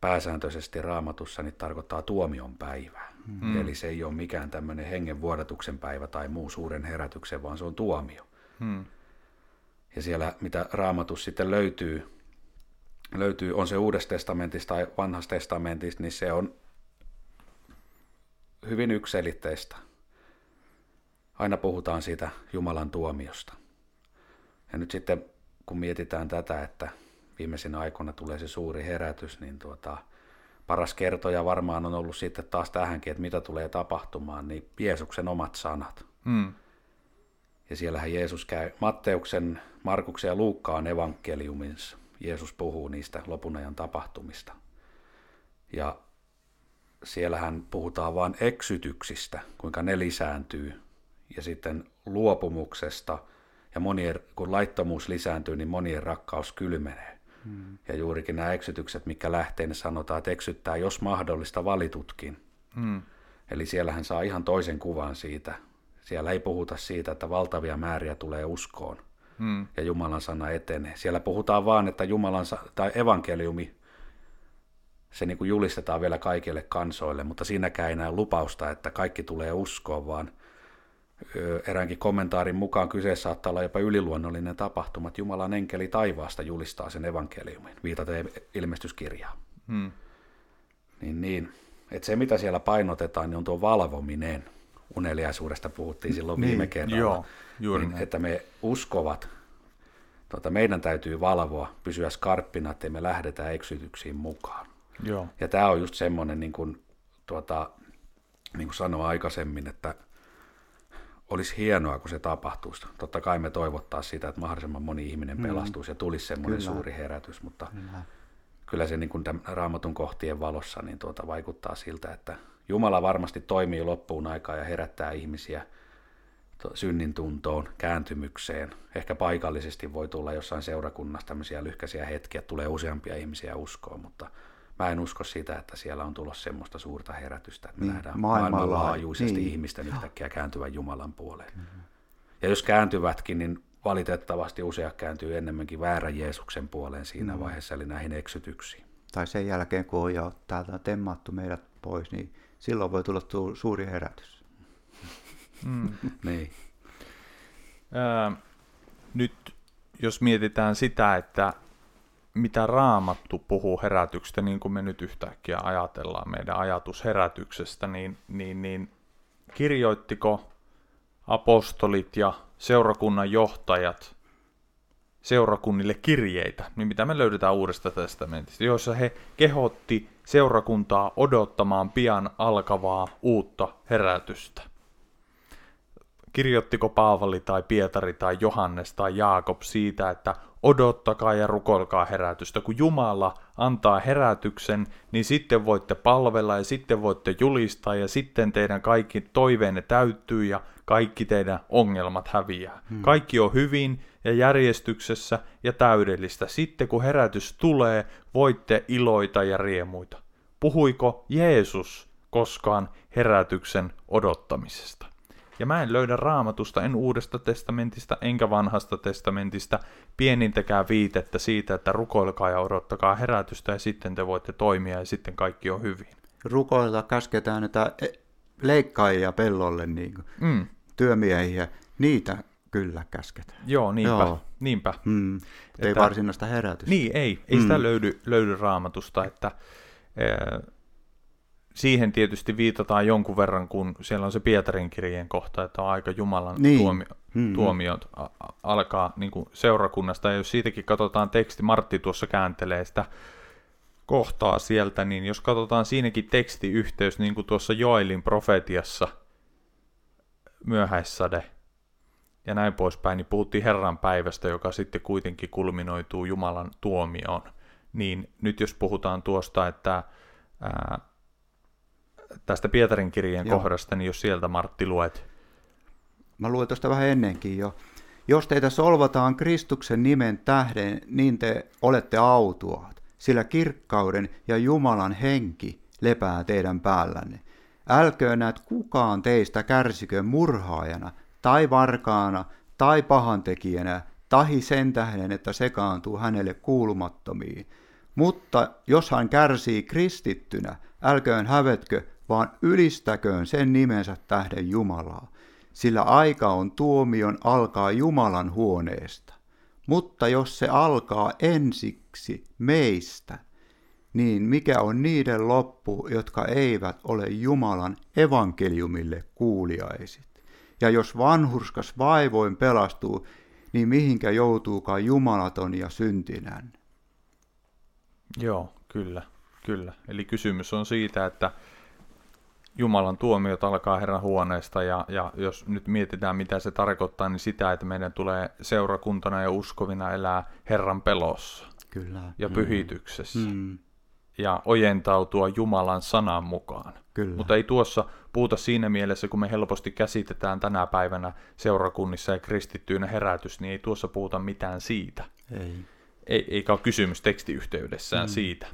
pääsääntöisesti raamatussa niin tarkoittaa tuomion päivää. Mm. Eli se ei ole mikään tämmöinen hengen vuodatuksen päivä tai muu suuren herätyksen, vaan se on tuomio. Mm. Ja siellä, mitä raamatus sitten löytyy, löytyy, on se Uudesta testamentista tai Vanhasta testamentista, niin se on hyvin ykselitteistä. Aina puhutaan siitä Jumalan tuomiosta. Ja nyt sitten, kun mietitään tätä, että viimeisinä aikoina tulee se suuri herätys, niin tuota, paras kertoja varmaan on ollut sitten taas tähänkin, että mitä tulee tapahtumaan, niin Jeesuksen omat sanat. Hmm. Ja siellähän Jeesus käy Matteuksen, Markuksen ja Luukkaan evankeliumissa. Jeesus puhuu niistä lopunajan tapahtumista. Ja siellähän puhutaan vain eksytyksistä, kuinka ne lisääntyy, ja sitten luopumuksesta, ja monien, kun laittomuus lisääntyy, niin monien rakkaus kylmenee. Hmm. Ja juurikin nämä eksytykset, mikä lähtee, ne sanotaan, että eksyttää, jos mahdollista, valitutkin. Hmm. Eli siellähän saa ihan toisen kuvan siitä. Siellä ei puhuta siitä, että valtavia määriä tulee uskoon hmm. ja Jumalan sana etenee. Siellä puhutaan vaan, että Jumalan tai evankeliumi, se niin kuin julistetaan vielä kaikille kansoille, mutta siinäkään ei näe lupausta, että kaikki tulee uskoon, vaan eräänkin kommentaarin mukaan kyseessä saattaa olla jopa yliluonnollinen tapahtuma, että Jumalan enkeli taivaasta julistaa sen evankeliumin, viitaten ilmestyskirjaan. Hmm. Niin, niin. Että se, mitä siellä painotetaan, niin on tuo valvominen. Uneliaisuudesta puhuttiin silloin niin, viime kerralla. Joo, juuri niin, että me uskovat, tuota, meidän täytyy valvoa, pysyä skarppina, että me lähdetä eksytyksiin mukaan. Joo. Ja tämä on just semmoinen, niin kuin, tuota, niin kuin sanoin aikaisemmin, että – olisi hienoa, kun se tapahtuisi. Totta kai me toivottaa sitä, että mahdollisimman moni ihminen mm. pelastuisi ja tulisi semmoinen kyllä. suuri herätys, mutta kyllä, kyllä se niin kuin raamatun kohtien valossa niin tuota vaikuttaa siltä, että Jumala varmasti toimii loppuun aikaa ja herättää ihmisiä synnin tuntoon, kääntymykseen. Ehkä paikallisesti voi tulla jossain seurakunnassa tämmöisiä lyhkäisiä hetkiä, tulee useampia ihmisiä uskoon, mutta mä en usko sitä, että siellä on tulossa semmoista suurta herätystä, että me niin, nähdään maailmanlaajuisesti niin. ihmisten yhtäkkiä kääntyvän Jumalan puoleen. Mm-hmm. Ja jos kääntyvätkin, niin valitettavasti useat kääntyy enemmänkin väärän Jeesuksen puoleen siinä mm. vaiheessa, eli näihin eksytyksiin. Tai sen jälkeen, kun on jo täältä temmattu meidät pois, niin silloin voi tulla suuri herätys. Mm. niin. Ää, nyt jos mietitään sitä, että mitä raamattu puhuu herätyksestä, niin kuin me nyt yhtäkkiä ajatellaan meidän ajatus herätyksestä, niin, niin, niin kirjoittiko apostolit ja seurakunnan johtajat seurakunnille kirjeitä, niin mitä me löydetään Uudesta testamentista, joissa he kehotti seurakuntaa odottamaan pian alkavaa uutta herätystä. Kirjoittiko Paavali tai Pietari tai Johannes tai Jaakob siitä, että odottakaa ja rukoilkaa herätystä. Kun Jumala antaa herätyksen, niin sitten voitte palvella ja sitten voitte julistaa ja sitten teidän kaikki toiveenne täyttyy ja kaikki teidän ongelmat häviää. Hmm. Kaikki on hyvin ja järjestyksessä ja täydellistä. Sitten kun herätys tulee, voitte iloita ja riemuita. Puhuiko Jeesus koskaan herätyksen odottamisesta? Ja mä en löydä raamatusta, en uudesta testamentista, enkä vanhasta testamentista, pienintäkään viitettä siitä, että rukoilkaa ja odottakaa herätystä ja sitten te voitte toimia ja sitten kaikki on hyvin. Rukoilla käsketään näitä e- leikkaajia pellolle, niin kuin, mm. työmiehiä, niitä kyllä käsketään. Joo, niinpä. Joo. niinpä. Mm. Ei että, varsinaista herätystä. Niin, ei. Ei mm. sitä löydy, löydy raamatusta, että... Ee, siihen tietysti viitataan jonkun verran, kun siellä on se Pietarin kirjeen kohta, että on aika Jumalan niin. tuomio, mm-hmm. tuomiot alkaa niin kuin seurakunnasta. Ja jos siitäkin katsotaan teksti, Martti tuossa kääntelee sitä kohtaa sieltä, niin jos katsotaan siinäkin tekstiyhteys, niin kuin tuossa Joelin profetiassa, myöhäissade ja näin poispäin, niin puhuttiin Herran päivästä, joka sitten kuitenkin kulminoituu Jumalan tuomioon. Niin nyt jos puhutaan tuosta, että ää, tästä Pietarin kirjeen Joo. kohdasta, niin jos sieltä Martti luet. Mä luen tuosta vähän ennenkin jo. Jos teitä solvataan Kristuksen nimen tähden, niin te olette autuaat, sillä kirkkauden ja Jumalan henki lepää teidän päällänne. Älköön näet kukaan teistä kärsikö murhaajana, tai varkaana, tai pahantekijänä, tahi sen tähden, että sekaantuu hänelle kuulumattomiin. Mutta jos hän kärsii kristittynä, älköön hävetkö, vaan ylistäköön sen nimensä tähden Jumalaa, sillä aika on tuomion alkaa Jumalan huoneesta. Mutta jos se alkaa ensiksi meistä, niin mikä on niiden loppu, jotka eivät ole Jumalan evankeliumille kuuliaisit? Ja jos vanhurskas vaivoin pelastuu, niin mihinkä joutuukaan jumalaton ja syntinän? Joo, kyllä, kyllä. Eli kysymys on siitä, että Jumalan tuomiot alkaa Herran huoneesta ja, ja jos nyt mietitään mitä se tarkoittaa, niin sitä, että meidän tulee seurakuntana ja uskovina elää Herran pelossa Kyllä. ja mm. pyhityksessä mm. ja ojentautua Jumalan sanan mukaan. Kyllä. Mutta ei tuossa puhuta siinä mielessä, kun me helposti käsitetään tänä päivänä seurakunnissa ja kristittyinä herätys, niin ei tuossa puhuta mitään siitä. Ei. ei eikä ole kysymys tekstiyhteydessään mm. siitä.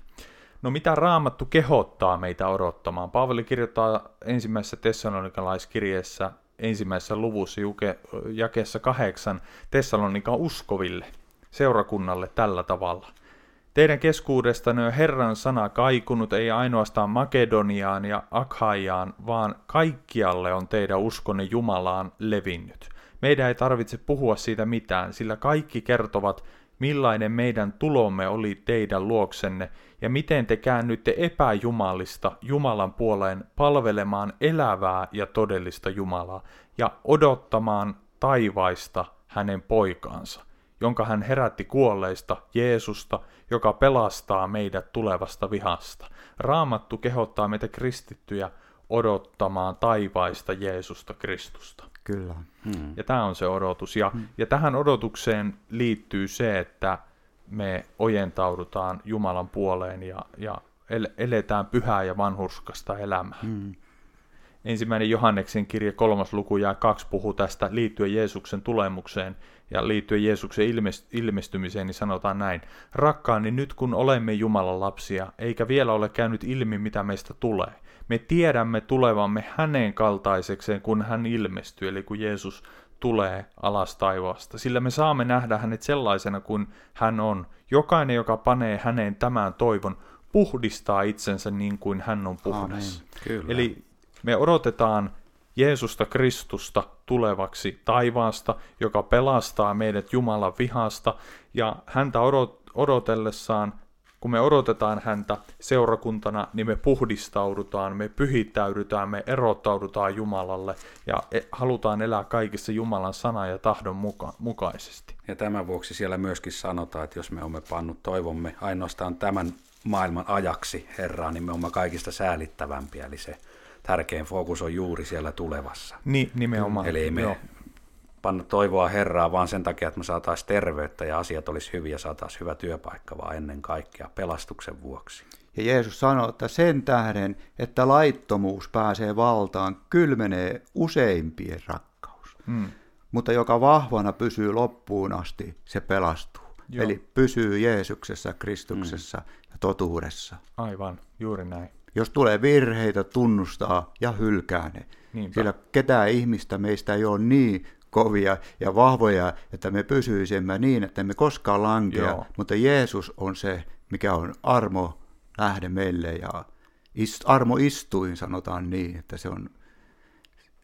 No mitä raamattu kehottaa meitä odottamaan? Paavali kirjoittaa ensimmäisessä tessalonikalaiskirjeessä ensimmäisessä luvussa juke, jakeessa kahdeksan Tessalonikan uskoville, seurakunnalle tällä tavalla. Teidän keskuudestanne on Herran sana kaikunut ei ainoastaan Makedoniaan ja Akhaiaan, vaan kaikkialle on teidän uskonne Jumalaan levinnyt. Meidän ei tarvitse puhua siitä mitään, sillä kaikki kertovat, millainen meidän tulomme oli teidän luoksenne, ja miten te käännytte epäjumalista Jumalan puoleen palvelemaan elävää ja todellista Jumalaa, ja odottamaan taivaista hänen poikaansa, jonka hän herätti kuolleista, Jeesusta, joka pelastaa meidät tulevasta vihasta. Raamattu kehottaa meitä kristittyjä odottamaan taivaista Jeesusta Kristusta. Kyllä. Hmm. Ja tämä on se odotus. Ja, hmm. ja tähän odotukseen liittyy se, että me ojentaudutaan Jumalan puoleen ja, ja eletään pyhää ja vanhurskasta elämää. Hmm. Ensimmäinen Johanneksen kirja kolmas luku ja kaksi puhuu tästä liittyen Jeesuksen tulemukseen ja liittyen Jeesuksen ilmestymiseen, niin sanotaan näin. Rakkaani, nyt kun olemme Jumalan lapsia, eikä vielä ole käynyt ilmi, mitä meistä tulee. Me tiedämme tulevamme hänen kaltaisekseen, kun hän ilmestyy, eli kun Jeesus tulee alas taivaasta, sillä me saamme nähdä hänet sellaisena kuin hän on. Jokainen, joka panee häneen tämän toivon, puhdistaa itsensä niin kuin hän on puhdas. Kyllä. Eli me odotetaan Jeesusta Kristusta tulevaksi taivaasta, joka pelastaa meidät Jumalan vihasta, ja häntä odotellessaan kun me odotetaan häntä seurakuntana, niin me puhdistaudutaan, me pyhittäydytään, me erottaudutaan Jumalalle ja e, halutaan elää kaikissa Jumalan sana ja tahdon muka- mukaisesti. Ja tämän vuoksi siellä myöskin sanotaan, että jos me olemme pannut toivomme ainoastaan tämän maailman ajaksi Herraa, niin me olemme kaikista säälittävämpiä, eli se tärkein fokus on juuri siellä tulevassa. Niin, nimenomaan. Eli me Joo panna toivoa Herraa vaan sen takia, että me saataisiin terveyttä ja asiat olisi hyviä ja saataisiin hyvä työpaikka, vaan ennen kaikkea pelastuksen vuoksi. Ja Jeesus sanoi, että sen tähden, että laittomuus pääsee valtaan, kylmenee useimpien rakkaus. Hmm. Mutta joka vahvana pysyy loppuun asti, se pelastuu. Joo. Eli pysyy Jeesuksessa, Kristuksessa hmm. ja totuudessa. Aivan, juuri näin. Jos tulee virheitä, tunnustaa ja hylkää ne. Niinpä. Sillä ketään ihmistä meistä ei ole niin kovia ja vahvoja, että me pysyisimme niin, että me koskaan lankea, Joo. mutta Jeesus on se, mikä on armo lähde meille ja ist, armo istuin sanotaan niin, että se on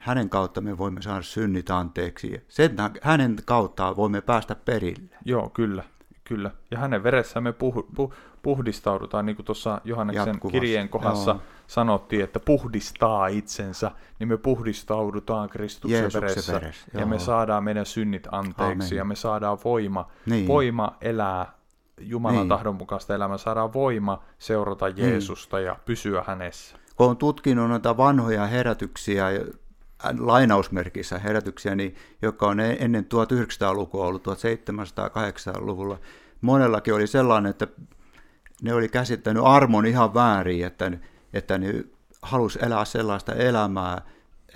hänen kautta me voimme saada synnit anteeksi. Sen, hänen kautta voimme päästä perille. Joo, kyllä. Kyllä, ja hänen veressä me puh, puh, puhdistaudutaan, niin kuin tuossa Johanneksen Jatkuvasti. kirjeen kohdassa Joo. sanottiin, että puhdistaa itsensä, niin me puhdistaudutaan Kristuksen Jeesuksen veressä, veressä. ja me saadaan meidän synnit anteeksi, Amen. ja me saadaan voima, niin. voima elää Jumalan niin. tahdon mukaista elämää, saadaan voima seurata niin. Jeesusta niin. ja pysyä hänessä. Kun on tutkinut noita vanhoja herätyksiä, lainausmerkissä herätyksiä, niin, jotka on e- ennen 1900-lukua ollut 1700-1800-luvulla. Monellakin oli sellainen, että ne oli käsittänyt armon ihan väärin, että, että ne halusi elää sellaista elämää,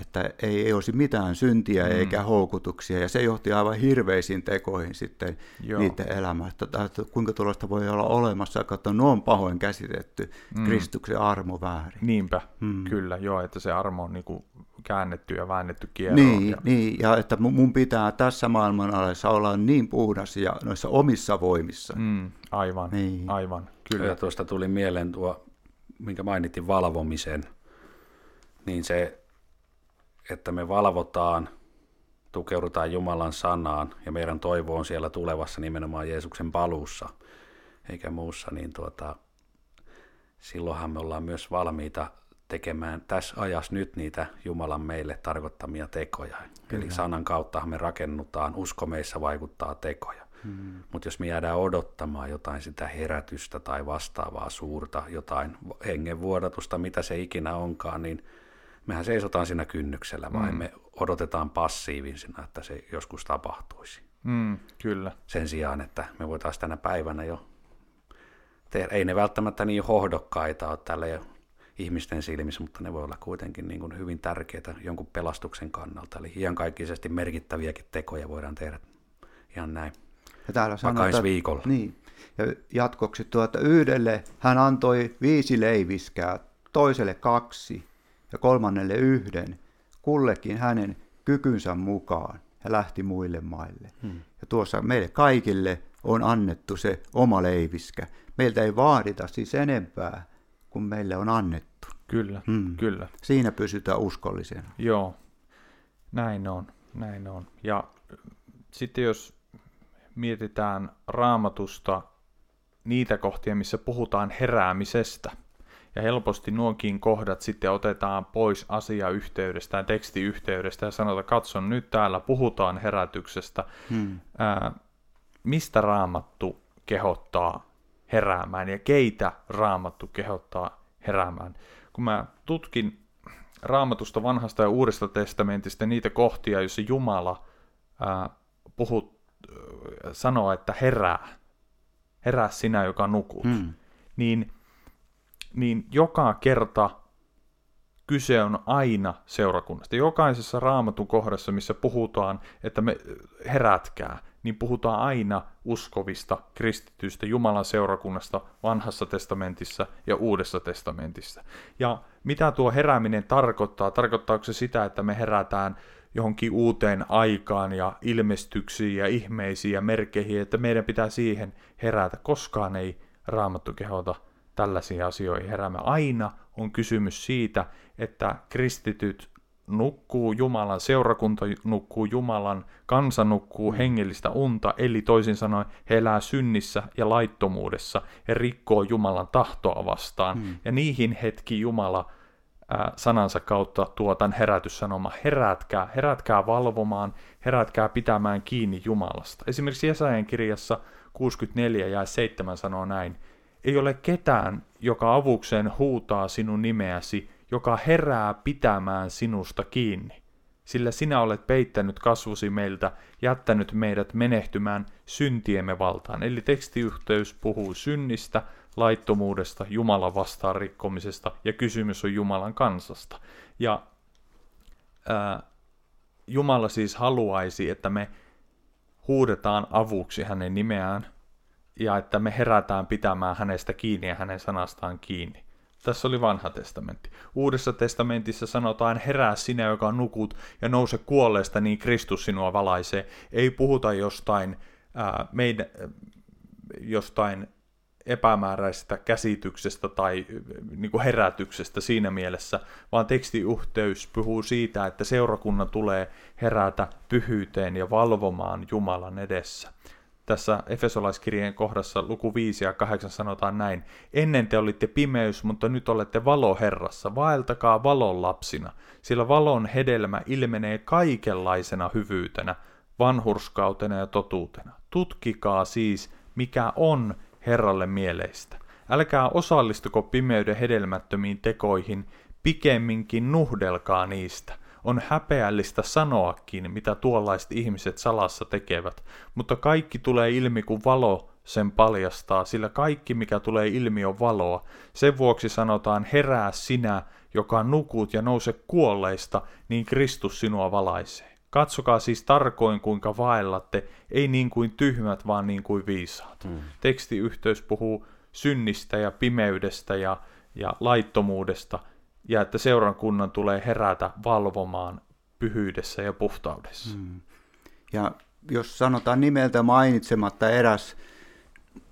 että ei, ei olisi mitään syntiä mm. eikä houkutuksia, ja se johti aivan hirveisiin tekoihin sitten Joo. niiden elämästä. Että kuinka tuollaista voi olla olemassa, että ne on pahoin käsitetty mm. Kristuksen armo väärin. Niinpä, mm. kyllä, joo, että se armo on niin kuin käännetty ja väännetty kierroon. Niin, ja... niin, ja että mun pitää tässä maailman alessa olla niin puhdas ja noissa omissa voimissa. Mm, aivan, niin. aivan, kyllä. Ja tuosta tuli mieleen tuo, minkä mainittiin valvomisen, niin se, että me valvotaan, tukeudutaan Jumalan sanaan ja meidän toivo on siellä tulevassa nimenomaan Jeesuksen paluussa eikä muussa, niin tuota, silloinhan me ollaan myös valmiita tekemään tässä ajassa nyt niitä Jumalan meille tarkoittamia tekoja. Kyllä. Eli sanan kautta me rakennutaan, usko meissä vaikuttaa tekoja. Hmm. Mutta jos me jäädään odottamaan jotain sitä herätystä tai vastaavaa suurta, jotain hengenvuodatusta, mitä se ikinä onkaan, niin mehän seisotaan siinä kynnyksellä, vai hmm. me odotetaan passiivisena, että se joskus tapahtuisi. Hmm, kyllä. Sen sijaan, että me voitaisiin tänä päivänä jo tehdä, ei ne välttämättä niin hohdokkaita ole tälle ihmisten silmissä, mutta ne voi olla kuitenkin niin kuin hyvin tärkeitä jonkun pelastuksen kannalta. Eli iankaikkisesti merkittäviäkin tekoja voidaan tehdä ihan näin. Ja täällä sanotaan, viikolla. Niin. Ja jatkoksi tuota, yhdelle hän antoi viisi leiviskää, toiselle kaksi ja kolmannelle yhden, kullekin hänen kykynsä mukaan ja lähti muille maille. Hmm. Ja tuossa meille kaikille on annettu se oma leiviskä. Meiltä ei vaadita siis enempää kuin meille on annettu. Kyllä, hmm. kyllä. Siinä pysytään uskollisena. Joo, näin on, näin on. Ja sitten jos mietitään raamatusta niitä kohtia, missä puhutaan heräämisestä, ja helposti nuokin kohdat sitten otetaan pois asiayhteydestä ja tekstiyhteydestä ja sanotaan, katson nyt täällä puhutaan herätyksestä. Hmm. Ää, mistä raamattu kehottaa heräämään ja keitä raamattu kehottaa heräämään. Kun mä tutkin raamatusta vanhasta ja uudesta testamentista niitä kohtia, joissa Jumala ää, puhut, sanoo, että herää, herää sinä, joka nukut, hmm. niin, niin joka kerta kyse on aina seurakunnasta. Jokaisessa raamatun kohdassa, missä puhutaan, että me herätkää, niin puhutaan aina uskovista, kristityistä, Jumalan seurakunnasta vanhassa testamentissa ja uudessa testamentissa. Ja mitä tuo herääminen tarkoittaa? Tarkoittaako se sitä, että me herätään johonkin uuteen aikaan ja ilmestyksiin ja ihmeisiin ja merkeihin, että meidän pitää siihen herätä. Koskaan ei raamattu kehota tällaisiin asioihin heräämään. Aina on kysymys siitä, että kristityt nukkuu Jumalan, seurakunta nukkuu Jumalan, kansa nukkuu hengellistä unta, eli toisin sanoen he elää synnissä ja laittomuudessa ja rikkoo Jumalan tahtoa vastaan. Hmm. Ja niihin hetki Jumala ää, sanansa kautta tuotan herätyssanoma, herätkää, herätkää valvomaan, herätkää pitämään kiinni Jumalasta. Esimerkiksi Jesajan kirjassa 64 ja 7 sanoo näin, ei ole ketään, joka avukseen huutaa sinun nimeäsi, joka herää pitämään sinusta kiinni. Sillä sinä olet peittänyt kasvusi meiltä, jättänyt meidät menehtymään syntiemme valtaan. Eli tekstiyhteys puhuu synnistä, laittomuudesta, Jumalan vastaan rikkomisesta ja kysymys on Jumalan kansasta. Ja ää, Jumala siis haluaisi, että me huudetaan avuksi hänen nimeään ja että me herätään pitämään hänestä kiinni ja hänen sanastaan kiinni. Tässä oli vanha testamentti. Uudessa testamentissa sanotaan, herää sinä, joka nukut, ja nouse kuolleesta, niin Kristus sinua valaisee. Ei puhuta jostain, ää, meidän, jostain epämääräisestä käsityksestä tai niin kuin herätyksestä siinä mielessä, vaan tekstiyhteys puhuu siitä, että seurakunnan tulee herätä pyhyyteen ja valvomaan Jumalan edessä tässä Efesolaiskirjeen kohdassa luku 5 ja 8 sanotaan näin. Ennen te olitte pimeys, mutta nyt olette valo Herrassa. Vaeltakaa valon lapsina, sillä valon hedelmä ilmenee kaikenlaisena hyvyytenä, vanhurskautena ja totuutena. Tutkikaa siis, mikä on Herralle mieleistä. Älkää osallistuko pimeyden hedelmättömiin tekoihin, pikemminkin nuhdelkaa niistä – on häpeällistä sanoakin, mitä tuollaiset ihmiset salassa tekevät, mutta kaikki tulee ilmi, kun valo sen paljastaa, sillä kaikki, mikä tulee ilmi, on valoa. Sen vuoksi sanotaan, herää sinä, joka nukut ja nouse kuolleista, niin Kristus sinua valaisee. Katsokaa siis tarkoin, kuinka vaellatte, ei niin kuin tyhmät, vaan niin kuin viisaat. Mm. Tekstiyhteys puhuu synnistä ja pimeydestä ja, ja laittomuudesta, ja että seurakunnan tulee herätä valvomaan pyhyydessä ja puhtaudessa. Hmm. Ja jos sanotaan nimeltä mainitsematta eräs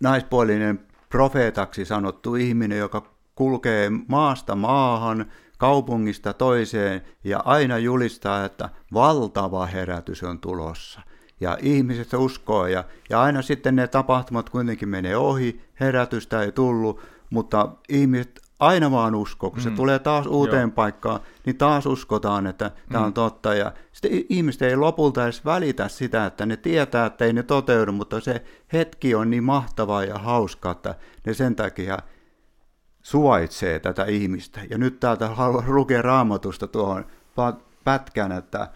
naispuolinen profeetaksi sanottu ihminen, joka kulkee maasta maahan, kaupungista toiseen ja aina julistaa, että valtava herätys on tulossa. Ja ihmiset uskoo ja, ja aina sitten ne tapahtumat kuitenkin menee ohi, herätystä ei tullut, mutta ihmiset aina vaan usko, kun mm. se tulee taas uuteen Joo. paikkaan, niin taas uskotaan, että mm. tämä on totta. Ja sitten ihmiset ei lopulta edes välitä sitä, että ne tietää, että ei ne toteudu, mutta se hetki on niin mahtavaa ja hauskaa, että ne sen takia suvaitsee tätä ihmistä. Ja nyt täältä haluan lukea raamatusta tuohon pätkän, että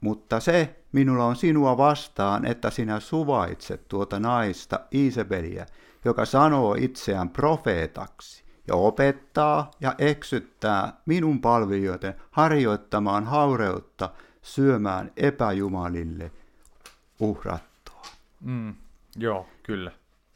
mutta se minulla on sinua vastaan, että sinä suvaitset tuota naista, Iisabeliä, joka sanoo itseään profeetaksi ja opettaa ja eksyttää minun palvelijoiden harjoittamaan haureutta, syömään epäjumalille uhrattua. Mm, joo, kyllä.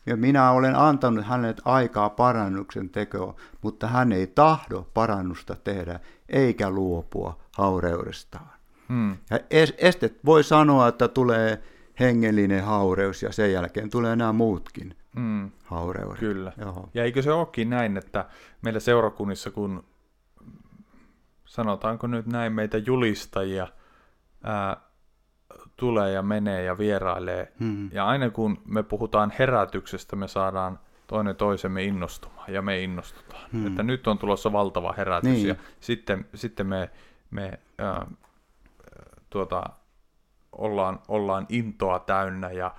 Ja minä olen antanut hänelle aikaa parannuksen tekoa, mutta hän ei tahdo parannusta tehdä, eikä luopua haureudestaan. Mm. Ja estet voi sanoa, että tulee hengellinen haureus ja sen jälkeen tulee nämä muutkin mm. haureudet. Kyllä. Joo. Ja eikö se olekin näin, että meillä seurakunnissa, kun sanotaanko nyt näin meitä julistajia ää, tulee ja menee ja vierailee, mm. ja aina kun me puhutaan herätyksestä, me saadaan toinen toisemme innostumaan, ja me innostutaan. Mm. Että nyt on tulossa valtava herätys, niin. ja sitten, sitten me, me ää, tuota, ollaan, ollaan intoa täynnä, ja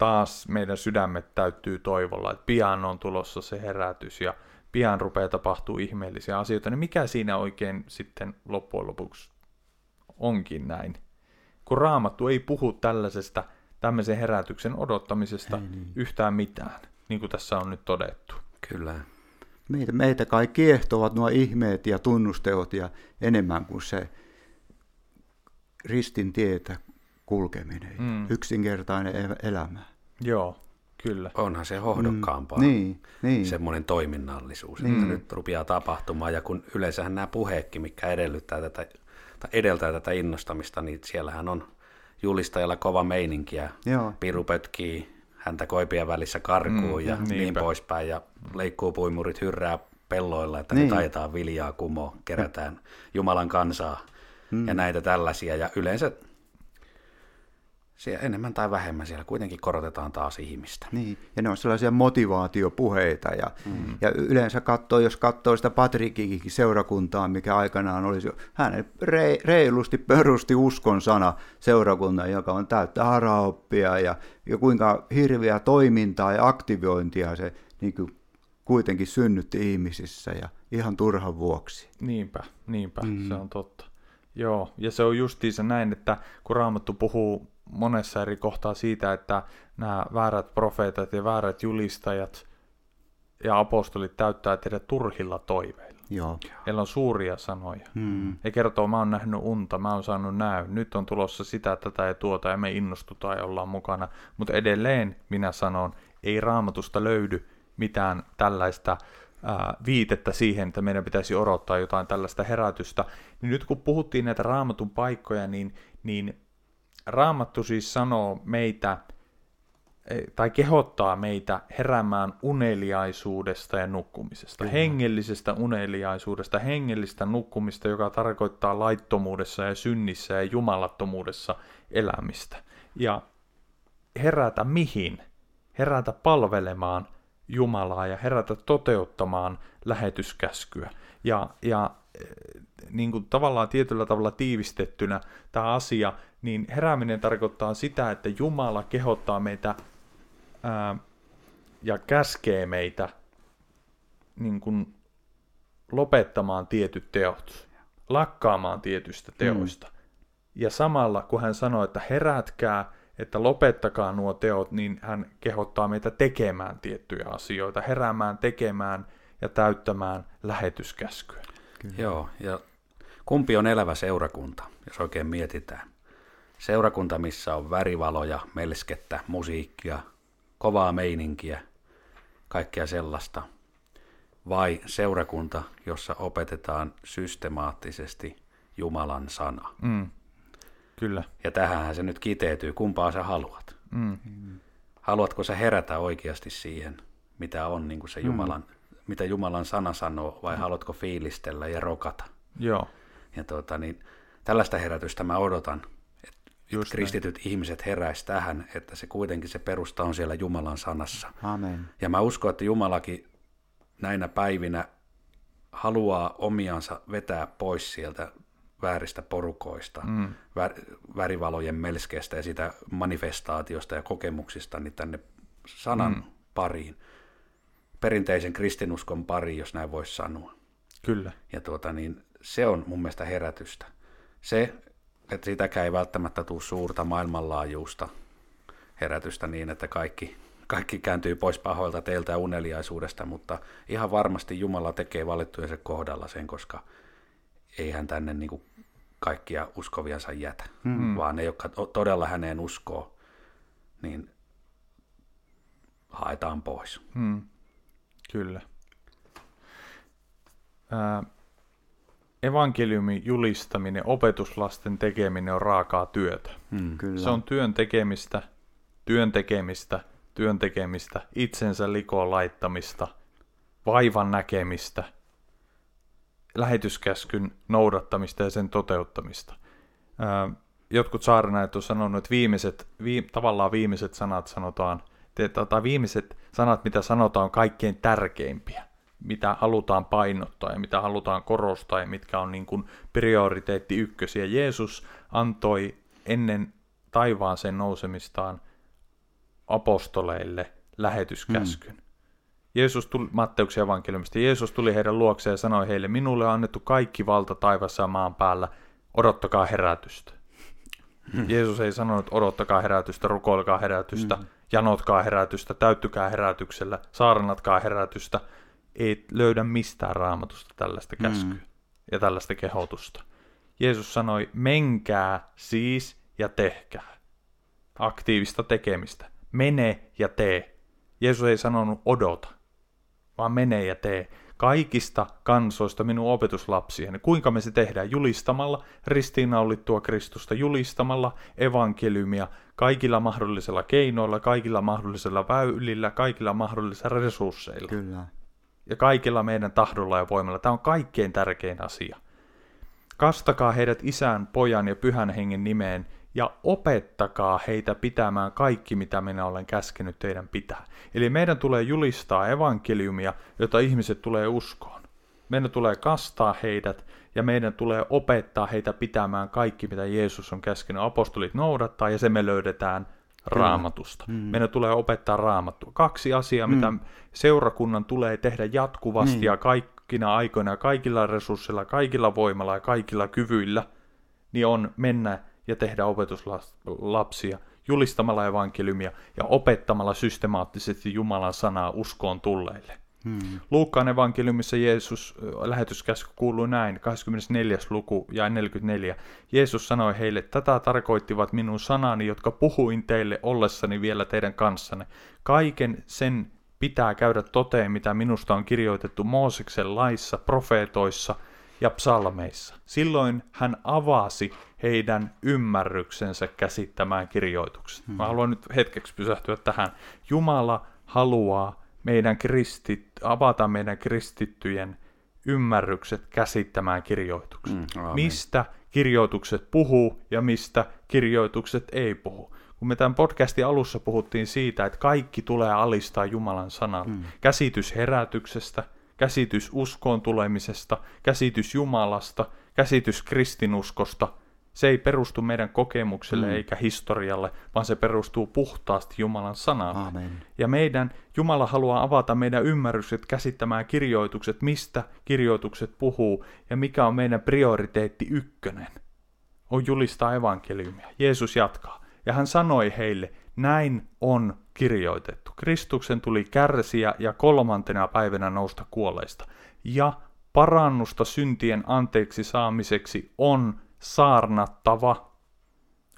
taas meidän sydämet täyttyy toivolla, että pian on tulossa se herätys ja pian rupeaa tapahtuu ihmeellisiä asioita, niin mikä siinä oikein sitten loppujen lopuksi onkin näin? Kun raamattu ei puhu tällaisesta tämmöisen herätyksen odottamisesta ei niin. yhtään mitään, niin kuin tässä on nyt todettu. Kyllä. Meitä, meitä kai kiehtovat nuo ihmeet ja tunnusteot ja enemmän kuin se ristin tietä kulkeminen, mm. yksinkertainen elämä. Joo, kyllä. Onhan se hohdokkaampaa, mm, niin, niin. semmoinen toiminnallisuus, niin. että nyt rupeaa tapahtumaan, ja kun yleensähän nämä puheetkin, mikä edellyttää tätä, tai edeltää tätä innostamista, niin siellähän on julistajalla kova meininki, ja Joo. piru pötkii häntä koipien välissä karkuun mm, ja niinpä. niin poispäin, ja leikkuu puimurit hyrrää pelloilla, että Niin. nyt ajetaan viljaa kumo, kerätään Jumalan kansaa Mm. ja näitä tällaisia. Ja yleensä siellä enemmän tai vähemmän siellä kuitenkin korotetaan taas ihmistä. Niin, ja ne on sellaisia motivaatiopuheita. Ja, mm. ja yleensä katsoo, jos katsoo sitä Patrikikin seurakuntaa, mikä aikanaan olisi, hän re, reilusti perusti uskon sana seurakunnan, joka on täyttä haraoppia ja, ja kuinka hirveä toimintaa ja aktivointia se niin kuin, kuitenkin synnytti ihmisissä ja ihan turhan vuoksi. Niinpä, niinpä, mm. se on totta. Joo, ja se on justiinsa näin, että kun Raamattu puhuu monessa eri kohtaa siitä, että nämä väärät profeetat ja väärät julistajat ja apostolit täyttää teidät turhilla toiveilla. Joo. Heillä on suuria sanoja. Mm. Ja kertoo, mä oon nähnyt unta, mä oon saanut näy, nyt on tulossa sitä, tätä ja tuota, ja me innostutaan ja ollaan mukana. Mutta edelleen minä sanon, ei raamatusta löydy mitään tällaista ää, viitettä siihen, että meidän pitäisi odottaa jotain tällaista herätystä. Niin nyt kun puhuttiin näitä raamatun paikkoja, niin, niin raamattu siis sanoo meitä, eh, tai kehottaa meitä heräämään uneliaisuudesta ja nukkumisesta. Kyllä. Hengellisestä uneliaisuudesta, hengellistä nukkumista, joka tarkoittaa laittomuudessa ja synnissä ja jumalattomuudessa elämistä. Ja herätä mihin? Herätä palvelemaan Jumalaa ja herätä toteuttamaan lähetyskäskyä. Ja, ja eh, niin kuin tavallaan tietyllä tavalla tiivistettynä tämä asia, niin herääminen tarkoittaa sitä, että Jumala kehottaa meitä ää, ja käskee meitä niin kuin lopettamaan tietyt teot, lakkaamaan tietystä teoista. Mm. Ja samalla, kun hän sanoo, että herätkää, että lopettakaa nuo teot, niin hän kehottaa meitä tekemään tiettyjä asioita, heräämään, tekemään ja täyttämään lähetyskäskyä. Kyllä. Joo, ja kumpi on elävä seurakunta, jos oikein mietitään? Seurakunta, missä on värivaloja, melskettä, musiikkia, kovaa meininkiä, kaikkea sellaista. Vai seurakunta, jossa opetetaan systemaattisesti Jumalan sana. Mm. Kyllä. Ja tähän se nyt kiteytyy, kumpaa sä haluat. Mm. Haluatko sä herätä oikeasti siihen, mitä on niin kuin se Jumalan, mm. mitä Jumalan sana sanoo, vai mm. haluatko fiilistellä ja rokata? Joo. Ja tuota, niin, tällaista herätystä mä odotan, Just kristityt näin. ihmiset heräisi tähän, että se kuitenkin se perusta on siellä Jumalan sanassa. Amen. Ja mä uskon, että Jumalakin näinä päivinä haluaa omiansa vetää pois sieltä vääristä porukoista, mm. vär, värivalojen melskeestä ja sitä manifestaatiosta ja kokemuksista niin tänne sanan mm. pariin, perinteisen kristinuskon pariin, jos näin voisi sanoa. Kyllä. Ja tuota, niin se on mun mielestä herätystä. Se, että sitäkään ei välttämättä tule suurta maailmanlaajuista herätystä niin, että kaikki, kaikki kääntyy pois pahoilta teiltä ja uneliaisuudesta, mutta ihan varmasti Jumala tekee valittujensa kohdalla sen, koska ei hän tänne niin kuin kaikkia uskoviansa jätä, mm. vaan ne, jotka todella häneen uskoo, niin haetaan pois. Mm. Kyllä. Ää, evankeliumin julistaminen, opetuslasten tekeminen on raakaa työtä. Mm. Kyllä. Se on työn tekemistä, työn tekemistä, työn tekemistä, itsensä likoon laittamista, vaivan näkemistä, lähetyskäskyn noudattamista ja sen toteuttamista. Ää, jotkut saarnaajat on sanonut, että viimeiset, vi, tavallaan viimeiset sanat sanotaan, tai viimeiset sanat, mitä sanotaan, on kaikkein tärkeimpiä, mitä halutaan painottaa ja mitä halutaan korostaa ja mitkä on niin kuin prioriteetti ykkösiä. Jeesus antoi ennen taivaaseen nousemistaan apostoleille lähetyskäskyn. Hmm. Jeesus tuli, Matteuksen evankeliumista, Jeesus tuli heidän luokseen ja sanoi heille, minulle on annettu kaikki valta taivassa ja maan päällä, odottakaa herätystä. Hmm. Jeesus ei sanonut, odottakaa herätystä, rukoilkaa herätystä, hmm. janotkaa herätystä, täyttykää herätyksellä, saarnatkaa herätystä. Ei löydä mistään raamatusta tällaista käskyä hmm. ja tällaista kehotusta. Jeesus sanoi, menkää siis ja tehkää. Aktiivista tekemistä. Mene ja tee. Jeesus ei sanonut odota, vaan mene ja tee. Kaikista kansoista minun opetuslapsieni. Kuinka me se tehdään? Julistamalla ristiinnaulittua Kristusta, julistamalla evankeliumia kaikilla mahdollisilla keinoilla, kaikilla mahdollisilla väylillä, kaikilla mahdollisilla resursseilla. Kyllä. Ja kaikilla meidän tahdolla ja voimalla. Tämä on kaikkein tärkein asia. Kastakaa heidät isän, pojan ja pyhän hengen nimeen ja opettakaa heitä pitämään kaikki, mitä minä olen käskenyt teidän pitää. Eli meidän tulee julistaa evankeliumia, jota ihmiset tulee uskoon. Meidän tulee kastaa heidät ja meidän tulee opettaa heitä pitämään kaikki, mitä Jeesus on käskenyt apostolit noudattaa, ja se me löydetään raamatusta. Mm. Meidän tulee opettaa raamattua. Kaksi asiaa, mm. mitä seurakunnan tulee tehdä jatkuvasti mm. ja kaikkina aikoina, kaikilla resursseilla, kaikilla voimalla ja kaikilla kyvyillä, niin on mennä ja tehdä opetuslapsia julistamalla evankeliumia ja opettamalla systemaattisesti Jumalan sanaa uskoon tulleille. Hmm. Luukkaan evankeliumissa Jeesus lähetyskäsky kuuluu näin, 24. luku ja 44. Jeesus sanoi heille, tätä tarkoittivat minun sanani, jotka puhuin teille ollessani vielä teidän kanssanne. Kaiken sen pitää käydä toteen, mitä minusta on kirjoitettu Mooseksen laissa, profeetoissa ja psalmeissa. Silloin hän avasi heidän ymmärryksensä käsittämään kirjoituksen. Hmm. Mä haluan nyt hetkeksi pysähtyä tähän. Jumala haluaa meidän kristit, avata meidän kristittyjen ymmärrykset käsittämään kirjoitukset. Mm, mistä kirjoitukset puhuu ja mistä kirjoitukset ei puhu. Kun me tämän podcastin alussa puhuttiin siitä, että kaikki tulee alistaa Jumalan sanalle. Mm. Käsitys herätyksestä, käsitys uskoon tulemisesta, käsitys Jumalasta, käsitys kristinuskosta – se ei perustu meidän kokemukselle mm. eikä historialle, vaan se perustuu puhtaasti Jumalan sanalle. Amen. Ja meidän, Jumala haluaa avata meidän ymmärrykset käsittämään kirjoitukset, mistä kirjoitukset puhuu ja mikä on meidän prioriteetti ykkönen. On julistaa evankeliumia. Jeesus jatkaa. Ja hän sanoi heille, näin on kirjoitettu. Kristuksen tuli kärsiä ja kolmantena päivänä nousta kuolleista. Ja parannusta syntien anteeksi saamiseksi on saarnattava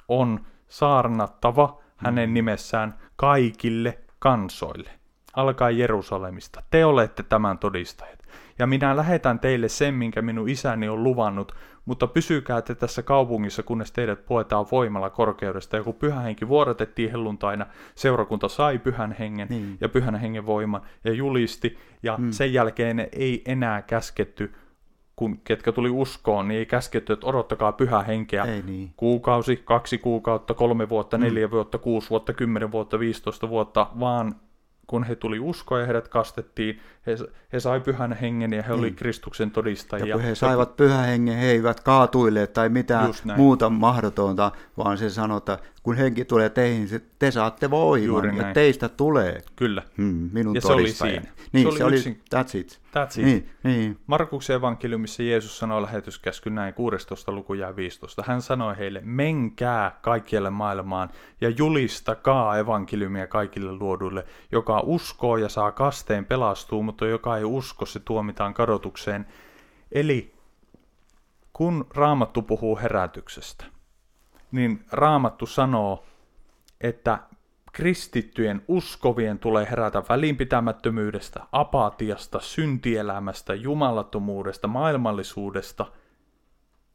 on saarnattava hänen mm. nimessään kaikille kansoille. Alkaa Jerusalemista. Te olette tämän todistajat. Ja minä lähetän teille sen, minkä minun isäni on luvannut, mutta pysykää te tässä kaupungissa, kunnes teidät puetaan voimalla korkeudesta. Ja kun pyhä henki vuorotettiin helluntaina, seurakunta sai pyhän hengen niin. ja pyhän hengen voiman ja julisti. Ja mm. sen jälkeen ei enää käsketty kun ketkä tuli uskoon, niin ei käsketty, että odottakaa pyhää henkeä ei niin. kuukausi, kaksi kuukautta, kolme vuotta, mm. neljä vuotta, kuusi vuotta, kymmenen vuotta, viisitoista vuotta, vaan kun he tuli uskoon ja heidät kastettiin, he, he sai pyhän hengen ja he niin. oli Kristuksen todistajia. Ja kun he saivat pyhän hengen, he eivät kaatuille tai mitään muuta mahdotonta, vaan se sanoi, että kun henki tulee teihin, te saatte voiman ja teistä tulee. Kyllä. Hmm, minun ja se oli siinä. Niin, se oli, se oli yksin... that's it. That's it. Niin, niin. Markuksen evankeliumissa Jeesus sanoi lähetyskäsky näin 16. luku ja 15. Hän sanoi heille, menkää kaikkialle maailmaan ja julistakaa evankeliumia kaikille luoduille. Joka uskoo ja saa kasteen pelastuu, mutta joka ei usko, se tuomitaan kadotukseen. Eli kun Raamattu puhuu herätyksestä, niin Raamattu sanoo, että kristittyjen uskovien tulee herätä välinpitämättömyydestä, apatiasta, syntielämästä, jumalattomuudesta, maailmallisuudesta,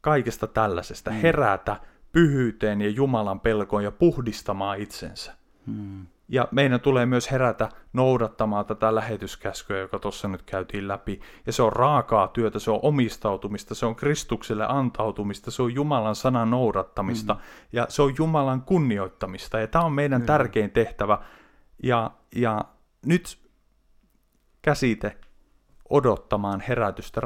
kaikesta tällaisesta. Mm. Herätä pyhyyteen ja Jumalan pelkoon ja puhdistamaan itsensä. Mm. Ja meidän tulee myös herätä noudattamaan tätä lähetyskäskyä, joka tuossa nyt käytiin läpi. Ja se on raakaa työtä, se on omistautumista, se on Kristukselle antautumista, se on Jumalan sanan noudattamista mm. ja se on Jumalan kunnioittamista. Ja tämä on meidän mm. tärkein tehtävä. Ja, ja nyt käsite odottamaan herätystä.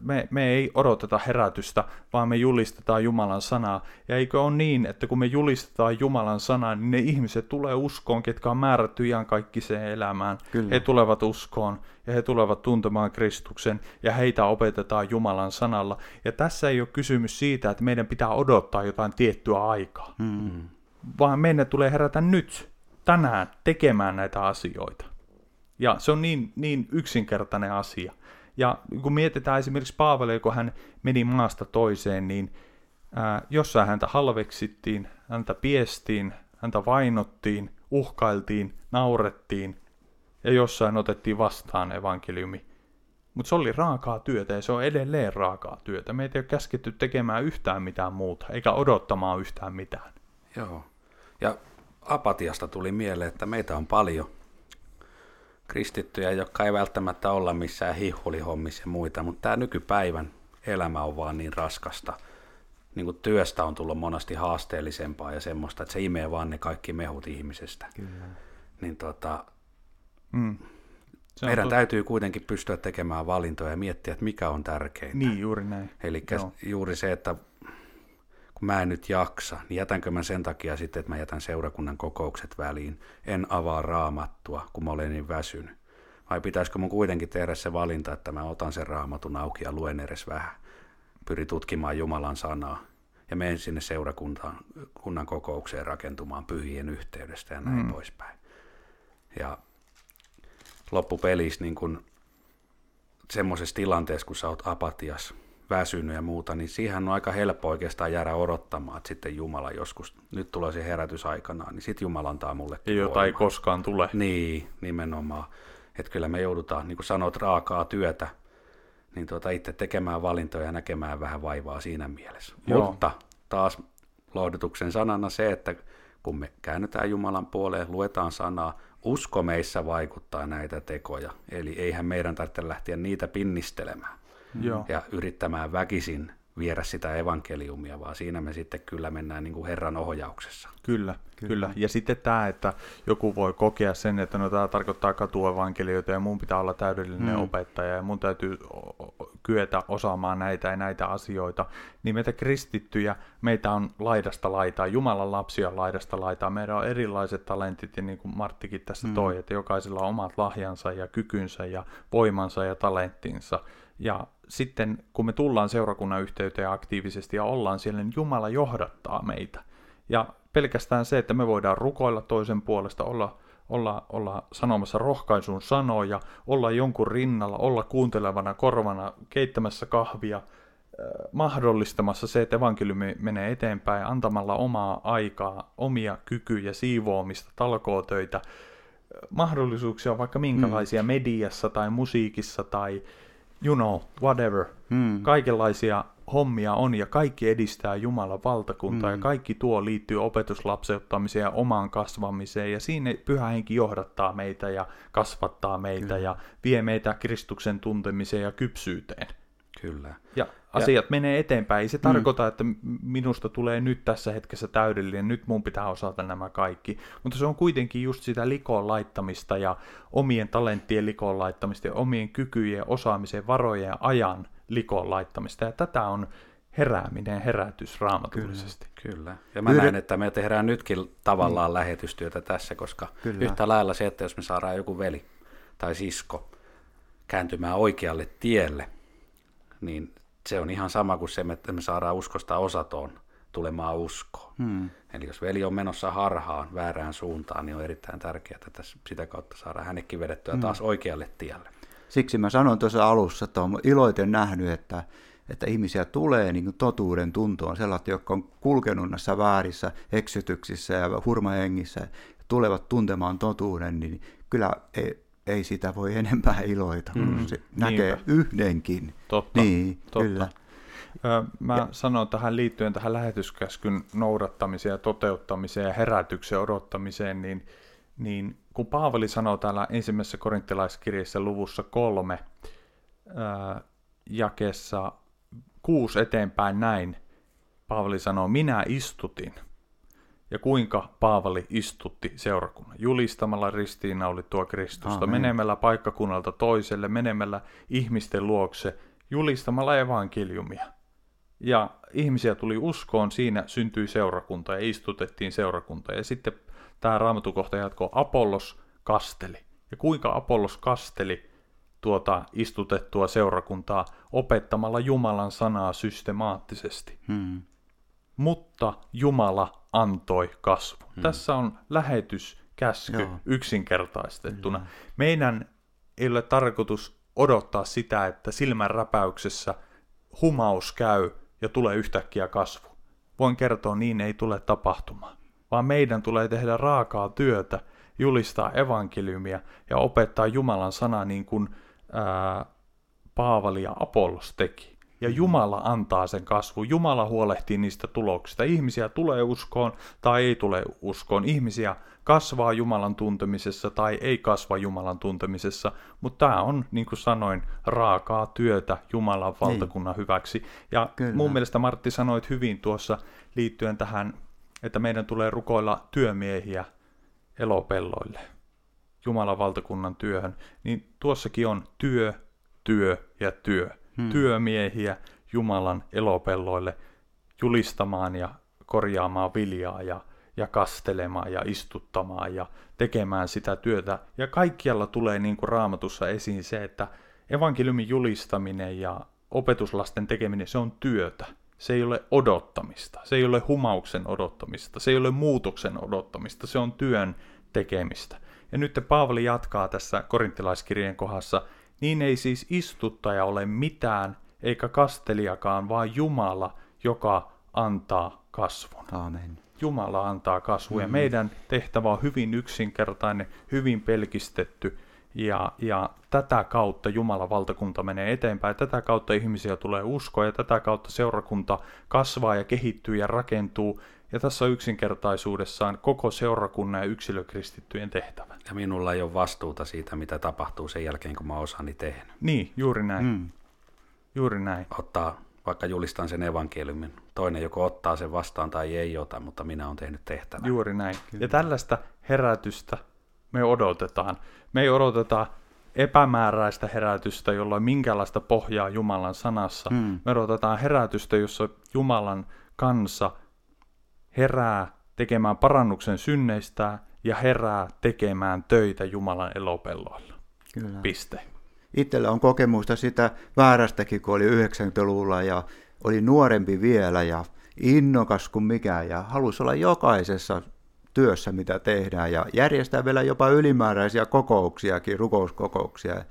Me, me ei odoteta herätystä, vaan me julistetaan Jumalan sanaa. Ja eikö ole niin, että kun me julistetaan Jumalan sanaa, niin ne ihmiset tulee uskoon, ketkä on määrätty iankaikkiseen elämään. Kyllä. He tulevat uskoon ja he tulevat tuntemaan Kristuksen ja heitä opetetaan Jumalan sanalla. Ja tässä ei ole kysymys siitä, että meidän pitää odottaa jotain tiettyä aikaa, hmm. vaan meidän tulee herätä nyt, tänään, tekemään näitä asioita. Ja se on niin, niin yksinkertainen asia. Ja kun mietitään esimerkiksi Paavelia, kun hän meni maasta toiseen, niin ää, jossain häntä halveksittiin, häntä piestiin, häntä vainottiin, uhkailtiin, naurettiin ja jossain otettiin vastaan evankeliumi. Mutta se oli raakaa työtä ja se on edelleen raakaa työtä. Meitä ei ole käsketty tekemään yhtään mitään muuta, eikä odottamaan yhtään mitään. Joo. Ja apatiasta tuli mieleen, että meitä on paljon kristittyjä, jotka ei välttämättä olla missään hihulihommissa ja muita, mutta tämä nykypäivän elämä on vaan niin raskasta. Niin kuin työstä on tullut monesti haasteellisempaa ja semmoista, että se imee vaan ne kaikki mehut ihmisestä. Kyllä. Niin tota, Mm. Se on meidän tot- täytyy kuitenkin pystyä tekemään valintoja ja miettiä, että mikä on tärkeintä. Niin, juuri näin. Eli juuri se, että mä en nyt jaksa, niin jätänkö mä sen takia sitten, että mä jätän seurakunnan kokoukset väliin, en avaa raamattua, kun mä olen niin väsynyt. Vai pitäisikö mun kuitenkin tehdä se valinta, että mä otan sen raamatun auki ja luen edes vähän. Pyri tutkimaan Jumalan sanaa ja menen sinne seurakuntaan kunnan kokoukseen rakentumaan pyhien yhteydestä ja näin Mm. poispäin. Ja loppupelissä niin kun semmoisessa tilanteessa, kun sä oot apatias, väsynyt ja muuta, niin siihen on aika helppo oikeastaan jäädä odottamaan, että sitten Jumala joskus, nyt tulee se herätys aikanaan, niin sitten Jumala antaa mulle Ja jota ei koskaan tule. Niin, nimenomaan. Että kyllä me joudutaan, niin kuin sanoit, raakaa työtä, niin tuota itse tekemään valintoja ja näkemään vähän vaivaa siinä mielessä. Joo. Mutta taas lohdutuksen sanana se, että kun me käännytään Jumalan puoleen, luetaan sanaa, usko meissä vaikuttaa näitä tekoja. Eli eihän meidän tarvitse lähteä niitä pinnistelemään Joo. ja yrittämään väkisin viedä sitä evankeliumia, vaan siinä me sitten kyllä mennään niin kuin Herran ohjauksessa. Kyllä, kyllä, kyllä. Ja sitten tämä, että joku voi kokea sen, että no tämä tarkoittaa katuevankelioita ja mun pitää olla täydellinen Mm. mm. opettaja ja mun täytyy kyetä osaamaan näitä ja näitä asioita. Niin meitä kristittyjä, meitä on laidasta laitaa, Jumalan lapsia on laidasta laitaa. Meillä on erilaiset talentit ja niin kuin Marttikin tässä Mm. toi, että jokaisella on omat lahjansa ja kykynsä ja voimansa ja talenttinsa. Ja sitten kun me tullaan seurakunnan yhteyteen aktiivisesti ja ollaan siellä, niin Jumala johdattaa meitä. Ja pelkästään se, että me voidaan rukoilla toisen puolesta, olla, olla, olla sanomassa rohkaisun sanoja, olla jonkun rinnalla, olla kuuntelevana korvana, keittämässä kahvia, äh, mahdollistamassa se, että evankeliumi menee eteenpäin, antamalla omaa aikaa, omia kykyjä, siivoamista, talkootöitä, äh, mahdollisuuksia vaikka minkälaisia mm. mediassa tai musiikissa tai you know, whatever. Mm. Kaikenlaisia hommia on ja kaikki edistää Jumalan valtakuntaa Mm. ja kaikki tuo liittyy opetuslapseuttamiseen ja omaan kasvamiseen ja siinä pyhä henki johdattaa meitä ja kasvattaa meitä Kyllä. ja vie meitä Kristuksen tuntemiseen ja kypsyyteen. Kyllä. Ja asiat menee eteenpäin. Ei se tarkoita, että minusta tulee nyt tässä hetkessä täydellinen, nyt mun pitää osata nämä kaikki. Mutta se on kuitenkin just sitä likoon laittamista ja omien talenttien likoon laittamista ja omien kykyjen, osaamisen, varojen ja ajan likoon laittamista. Ja tätä on herääminen, herätys raamatullisesti. Kyllä. Ja mä Yhden- näen, että me tehdään nytkin tavallaan mm. lähetystyötä tässä, koska Kyllä. Kyllä. yhtä lailla se, että jos me saadaan joku veli tai sisko kääntymään oikealle tielle, niin se on ihan sama kuin se, että me saadaan uskosta osatoon tulemaan uskoon. Mm. Eli jos veli on menossa harhaan, väärään suuntaan, niin on erittäin tärkeää, että sitä kautta saadaan hänekin vedettyä taas oikealle tielle. Siksi mä sanoin tuossa alussa, että olen iloiten nähnyt, että, että ihmisiä tulee niin kuin totuuden tuntoon, sellaiset, jotka on kulkenut näissä väärissä eksytyksissä ja hurmahengissä, tulevat tuntemaan totuuden, niin kyllä ei, ei sitä voi enempää iloita, kun Mm, se näkee niinpä. yhdenkin. Totta. Niin, totta. kyllä. Mä sanon tähän liittyen tähän lähetyskäskyn noudattamiseen ja toteuttamiseen ja herätyksen odottamiseen, niin, niin kun Paavali sanoo täällä ensimmäisessä korinttilaiskirjassa luvussa kolme ää, jakessa kuusi eteenpäin näin, Paavali sanoo, minä istutin. Ja kuinka Paavali istutti seurakunnan? Julistamalla ristiinnaulittua Kristusta, Aamen. menemällä paikkakunnalta toiselle, menemällä ihmisten luokse, julistamalla evankeliumia. Ja ihmisiä tuli uskoon, siinä syntyi seurakunta ja istutettiin seurakunta. Ja sitten tämä raamatukohta jatkoo, Apollos kasteli. Ja kuinka Apollos kasteli tuota istutettua seurakuntaa opettamalla Jumalan sanaa systemaattisesti Hmm. Mutta Jumala antoi kasvun. Hmm. Tässä on lähetyskäsky Joo. yksinkertaistettuna. Hmm. Meidän ei ole tarkoitus odottaa sitä, että silmän räpäyksessä humaus käy ja tulee yhtäkkiä kasvu. Voin kertoa, niin ei tule tapahtumaan. Vaan meidän tulee tehdä raakaa työtä, julistaa evankeliumia ja opettaa Jumalan sanaa niin kuin ää, Paavali ja Apollos teki. Ja Jumala antaa sen kasvun. Jumala huolehtii niistä tuloksista. Ihmisiä tulee uskoon tai ei tule uskoon. Ihmisiä kasvaa Jumalan tuntemisessa tai ei kasva Jumalan tuntemisessa, mutta tämä on, niin kuin sanoin, raakaa työtä Jumalan Niin. valtakunnan hyväksi. Ja Kyllä. mun mielestä Martti sanoit hyvin tuossa liittyen tähän, että meidän tulee rukoilla työmiehiä elopelloille, Jumalan valtakunnan työhön, niin tuossakin on työ, työ ja työ. Hmm. Työmiehiä Jumalan elopelloille julistamaan ja korjaamaan viljaa ja, ja kastelemaan ja istuttamaan ja tekemään sitä työtä. Ja kaikkialla tulee niin kuin raamatussa esiin se, että evankeliumin julistaminen ja opetuslasten tekeminen, se on työtä. Se ei ole odottamista, se ei ole humauksen odottamista, se ei ole muutoksen odottamista, se on työn tekemistä. Ja nyt Paavali jatkaa tässä korinttilaiskirjeen kohdassa, niin ei siis istuttaja ole mitään, eikä kastelijakaan, vaan Jumala, joka antaa kasvun. Aamen. Jumala antaa kasvua ja meidän tehtävä on hyvin yksinkertainen, hyvin pelkistetty ja, ja tätä kautta Jumalan valtakunta menee eteenpäin. Tätä kautta ihmisiä tulee uskoa ja tätä kautta seurakunta kasvaa ja kehittyy ja rakentuu. Ja tässä on yksinkertaisuudessaan koko seurakunnan ja yksilökristittyjen tehtävä. Ja minulla ei ole vastuuta siitä, mitä tapahtuu sen jälkeen, kun mä osani tehnyt. Niin, juuri näin. Mm. Juuri näin. Ottaa, vaikka julistan sen evankeliumin. Toinen joko ottaa sen vastaan tai ei ota, mutta minä olen tehnyt tehtävän. Juuri näin. Ja tällaista herätystä me odotetaan. Me ei odoteta epämääräistä herätystä, jolla on minkäänlaista pohjaa Jumalan sanassa. Mm. Me odotetaan herätystä, jossa Jumalan kansa herää tekemään parannuksen synneistä ja herää tekemään töitä Jumalan elopelloilla. Kyllä. Piste. Itsellä on kokemusta sitä väärästäkin, kun oli 90-luvulla ja oli nuorempi vielä ja innokas kuin mikään ja halusi olla jokaisessa työssä, mitä tehdään ja järjestää vielä jopa ylimääräisiä kokouksiakin, rukouskokouksia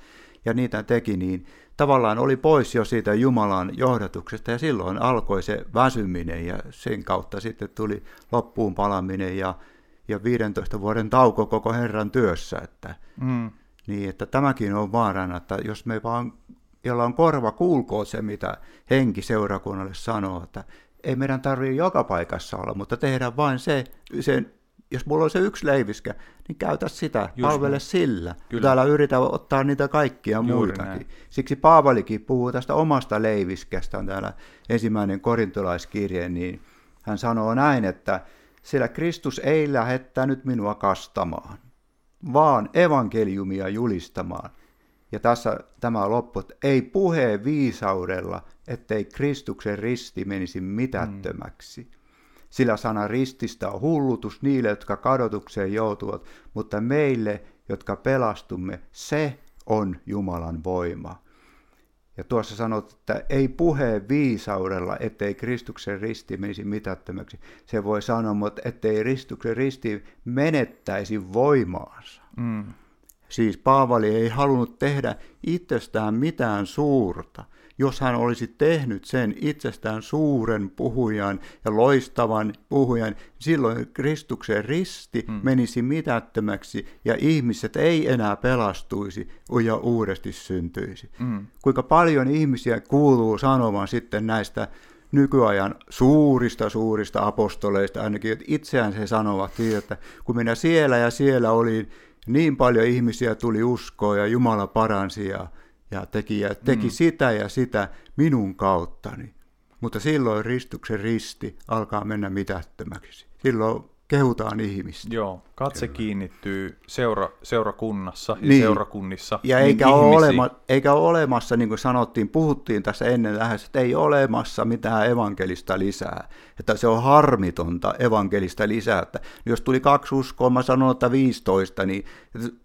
ja niitä teki, niin tavallaan oli pois jo siitä Jumalan johdatuksesta ja silloin alkoi se väsyminen ja sen kautta sitten tuli loppuun palaminen ja, ja 15 vuoden tauko koko Herran työssä, että Mm. niin, että tämäkin on vaarana, että jos me vaan, jolla on korva, kuulkoon se, mitä henki seurakunnalle sanoo, että ei meidän tarvitse joka paikassa olla, mutta tehdä vain se, se jos mulla on se yksi leiviskä, niin käytä sitä, Just palvele näin. sillä. Kyllä. Täällä yritä ottaa niitä kaikkia Juuri muitakin. näin. Siksi Paavalikin puhuu tästä omasta leiviskästä, on täällä ensimmäinen korintolaiskirje, niin hän sanoo näin, että sillä Kristus ei lähettänyt minua kastamaan, vaan evankeliumia julistamaan. Ja tässä tämä loppu, että ei puheen viisaudella, ettei Kristuksen risti menisi mitättömäksi. Sillä sana rististä on hullutus niille, jotka kadotukseen joutuvat, mutta meille, jotka pelastumme, se on Jumalan voima. Ja tuossa sanot, että ei puheen viisaudella, ettei Kristuksen risti menisi mitättömäksi. Se voi sanoa, mutta ettei Kristuksen risti menettäisi voimaansa. Mm. Siis Paavali ei halunnut tehdä itsestään mitään suurta. Jos hän olisi tehnyt sen itsestään suuren puhujan ja loistavan puhujan, silloin Kristuksen risti hmm. menisi mitättömäksi ja ihmiset ei enää pelastuisi ja uudesti syntyisi. Mm. Kuinka paljon ihmisiä kuuluu sanomaan sitten näistä nykyajan suurista, suurista apostoleista, ainakin että itseään he sanovat siitä, että kun minä siellä ja siellä olin, niin paljon ihmisiä tuli uskoa ja Jumala paransi ja, ja teki, ja teki mm. sitä ja sitä minun kauttani. Mutta silloin ristuksen risti alkaa mennä mitättömäksi. Silloin kehutaan ihmistä. Joo, katse Kyllä. kiinnittyy seura, seurakunnassa ja Niin. niin. seurakunnissa. Ja niihin eikä ole, olema, eikä ole olemassa, niin kuin sanottiin, puhuttiin tässä ennen lähes, että ei ole olemassa mitään evankelista lisää. Että se on harmitonta evankelista lisää. Että jos tuli kaksi uskoa, mä sanon, että 15, niin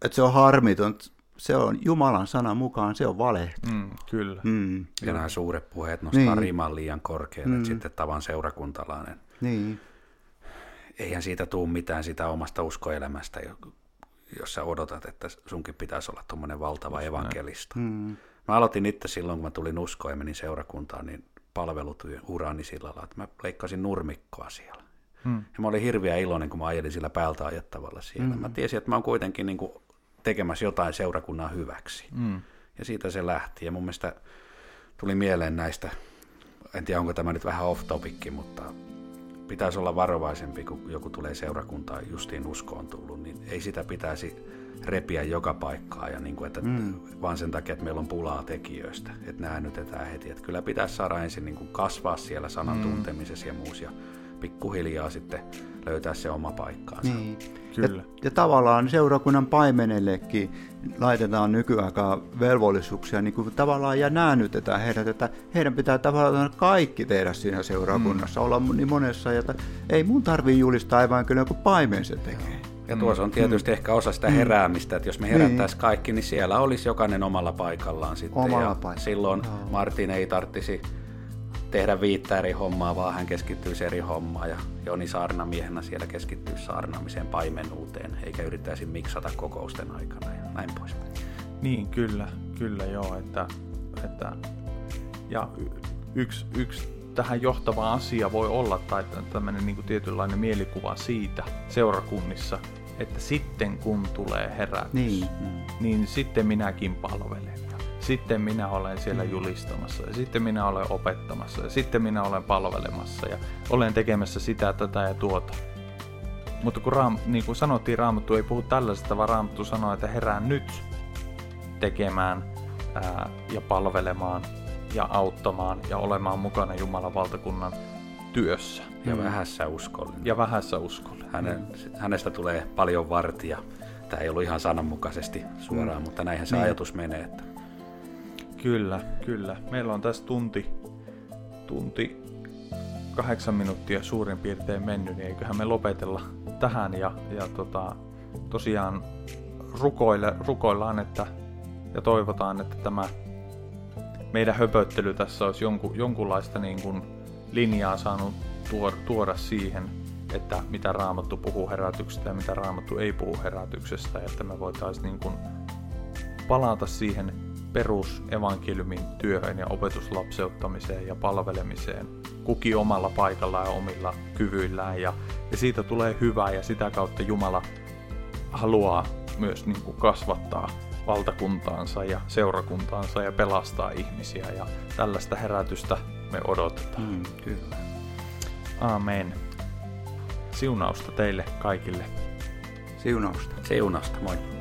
että se on harmitonta. Se on Jumalan sanan mukaan, se on valehti. Mm, kyllä. Mm. Ja nämä suuret puheet nostaa Niin. riman liian korkealle, mm. sitten tavan seurakuntalainen. Niin. Eihän siitä tule mitään sitä omasta uskoelämästä, jo- jos sä odotat, että sunkin pitäisi olla tuommoinen valtava evankelista. Mm. Mä aloitin itse silloin, kun mä tulin uskoon ja menin seurakuntaan, niin palvelutyön urani sillä lailla, että mä leikkasin nurmikkoa siellä. Mm. Ja mä olin hirveän iloinen, kun mä ajelin sillä päältä ajettavalla siellä. Mm. Mä tiesin, että mä oon kuitenkin niin kuin tekemässä jotain seurakunnan hyväksi. Mm. Ja siitä se lähti. Ja mun mielestä tuli mieleen näistä en tiedä onko tämä nyt vähän off topikki, mutta pitäisi olla varovaisempi, kun joku tulee seurakuntaan justiin uskoon tullut, niin ei sitä pitäisi repiä joka paikkaa, ja niin kuin, että, mm. vaan sen takia, että meillä on pulaa tekijöistä, että näännytetään heti. Että kyllä pitäisi saada ensin niin kuin kasvaa siellä sanan mm. tuntemisessa ja muussa, ja pikkuhiljaa sitten löytää se oma paikkaansa. Niin. Kyllä. Ja, ja tavallaan seurakunnan paimenellekin laitetaan nykyaikaa velvollisuuksia niin kuin tavallaan ja näännytetään heidät, että heidän pitää tavallaan kaikki tehdä siinä seurakunnassa, mm. olla niin monessa, että ei mun tarvii julistaa aivan kyllä joku paimen se tekee. Ja tuossa on tietysti mm. ehkä osa sitä mm. heräämistä, että jos me herättäisiin kaikki, niin siellä olisi jokainen omalla paikallaan sitten. Omalla ja paikallaan. silloin. Martin ei tarttisi tehdä viittä eri hommaa, vaan hän keskittyisi eri hommaan. Ja Joni saarnamiehenä siellä keskittyisi saarnaamiseen paimenuuteen, eikä yrittäisi miksata kokousten aikana ja näin pois. Niin, kyllä, kyllä joo, että, että ja yksi, yksi tähän johtava asia voi olla, tai tämmöinen niin tietynlainen mielikuva siitä seurakunnissa, että sitten kun tulee herätys, niin, niin sitten minäkin palvelen sitten minä olen siellä mm. julistamassa ja sitten minä olen opettamassa ja sitten minä olen palvelemassa ja olen tekemässä sitä, tätä ja tuota. Mutta kun raam, niin kuin sanottiin, Raamattu ei puhu tällaisesta, vaan Raamattu sanoo, että herään nyt tekemään ää, ja palvelemaan ja auttamaan ja olemaan mukana Jumalan valtakunnan työssä. Ja mm. vähässä uskollinen. Ja vähässä uskollinen. Hänen, hänestä tulee paljon vartia. Tämä ei ollut ihan sananmukaisesti suoraan, mm. mutta näinhän se niin. ajatus menee. Että Kyllä, kyllä. Meillä on tässä tunti, tunti kahdeksan minuuttia suurin piirtein mennyt, niin eiköhän me lopetella tähän ja, ja tota, tosiaan rukoille, rukoillaan että, ja toivotaan, että tämä meidän höpöttely tässä olisi jonku, jonkunlaista niin kuin linjaa saanut tuoda siihen, että mitä Raamattu puhuu herätyksestä ja mitä Raamattu ei puhu herätyksestä, että me voitaisiin niin kuin palata siihen perusevankeliumin työhön ja opetuslapseuttamiseen ja palvelemiseen, kuki omalla paikallaan ja omilla kyvyillään ja, ja siitä tulee hyvää ja sitä kautta Jumala haluaa myös niin kuin kasvattaa valtakuntaansa ja seurakuntaansa ja pelastaa ihmisiä ja tällaista herätystä me odotetaan. Mm, kyllä. Amen. Siunausta teille kaikille. Siunausta. Siunausta, moi.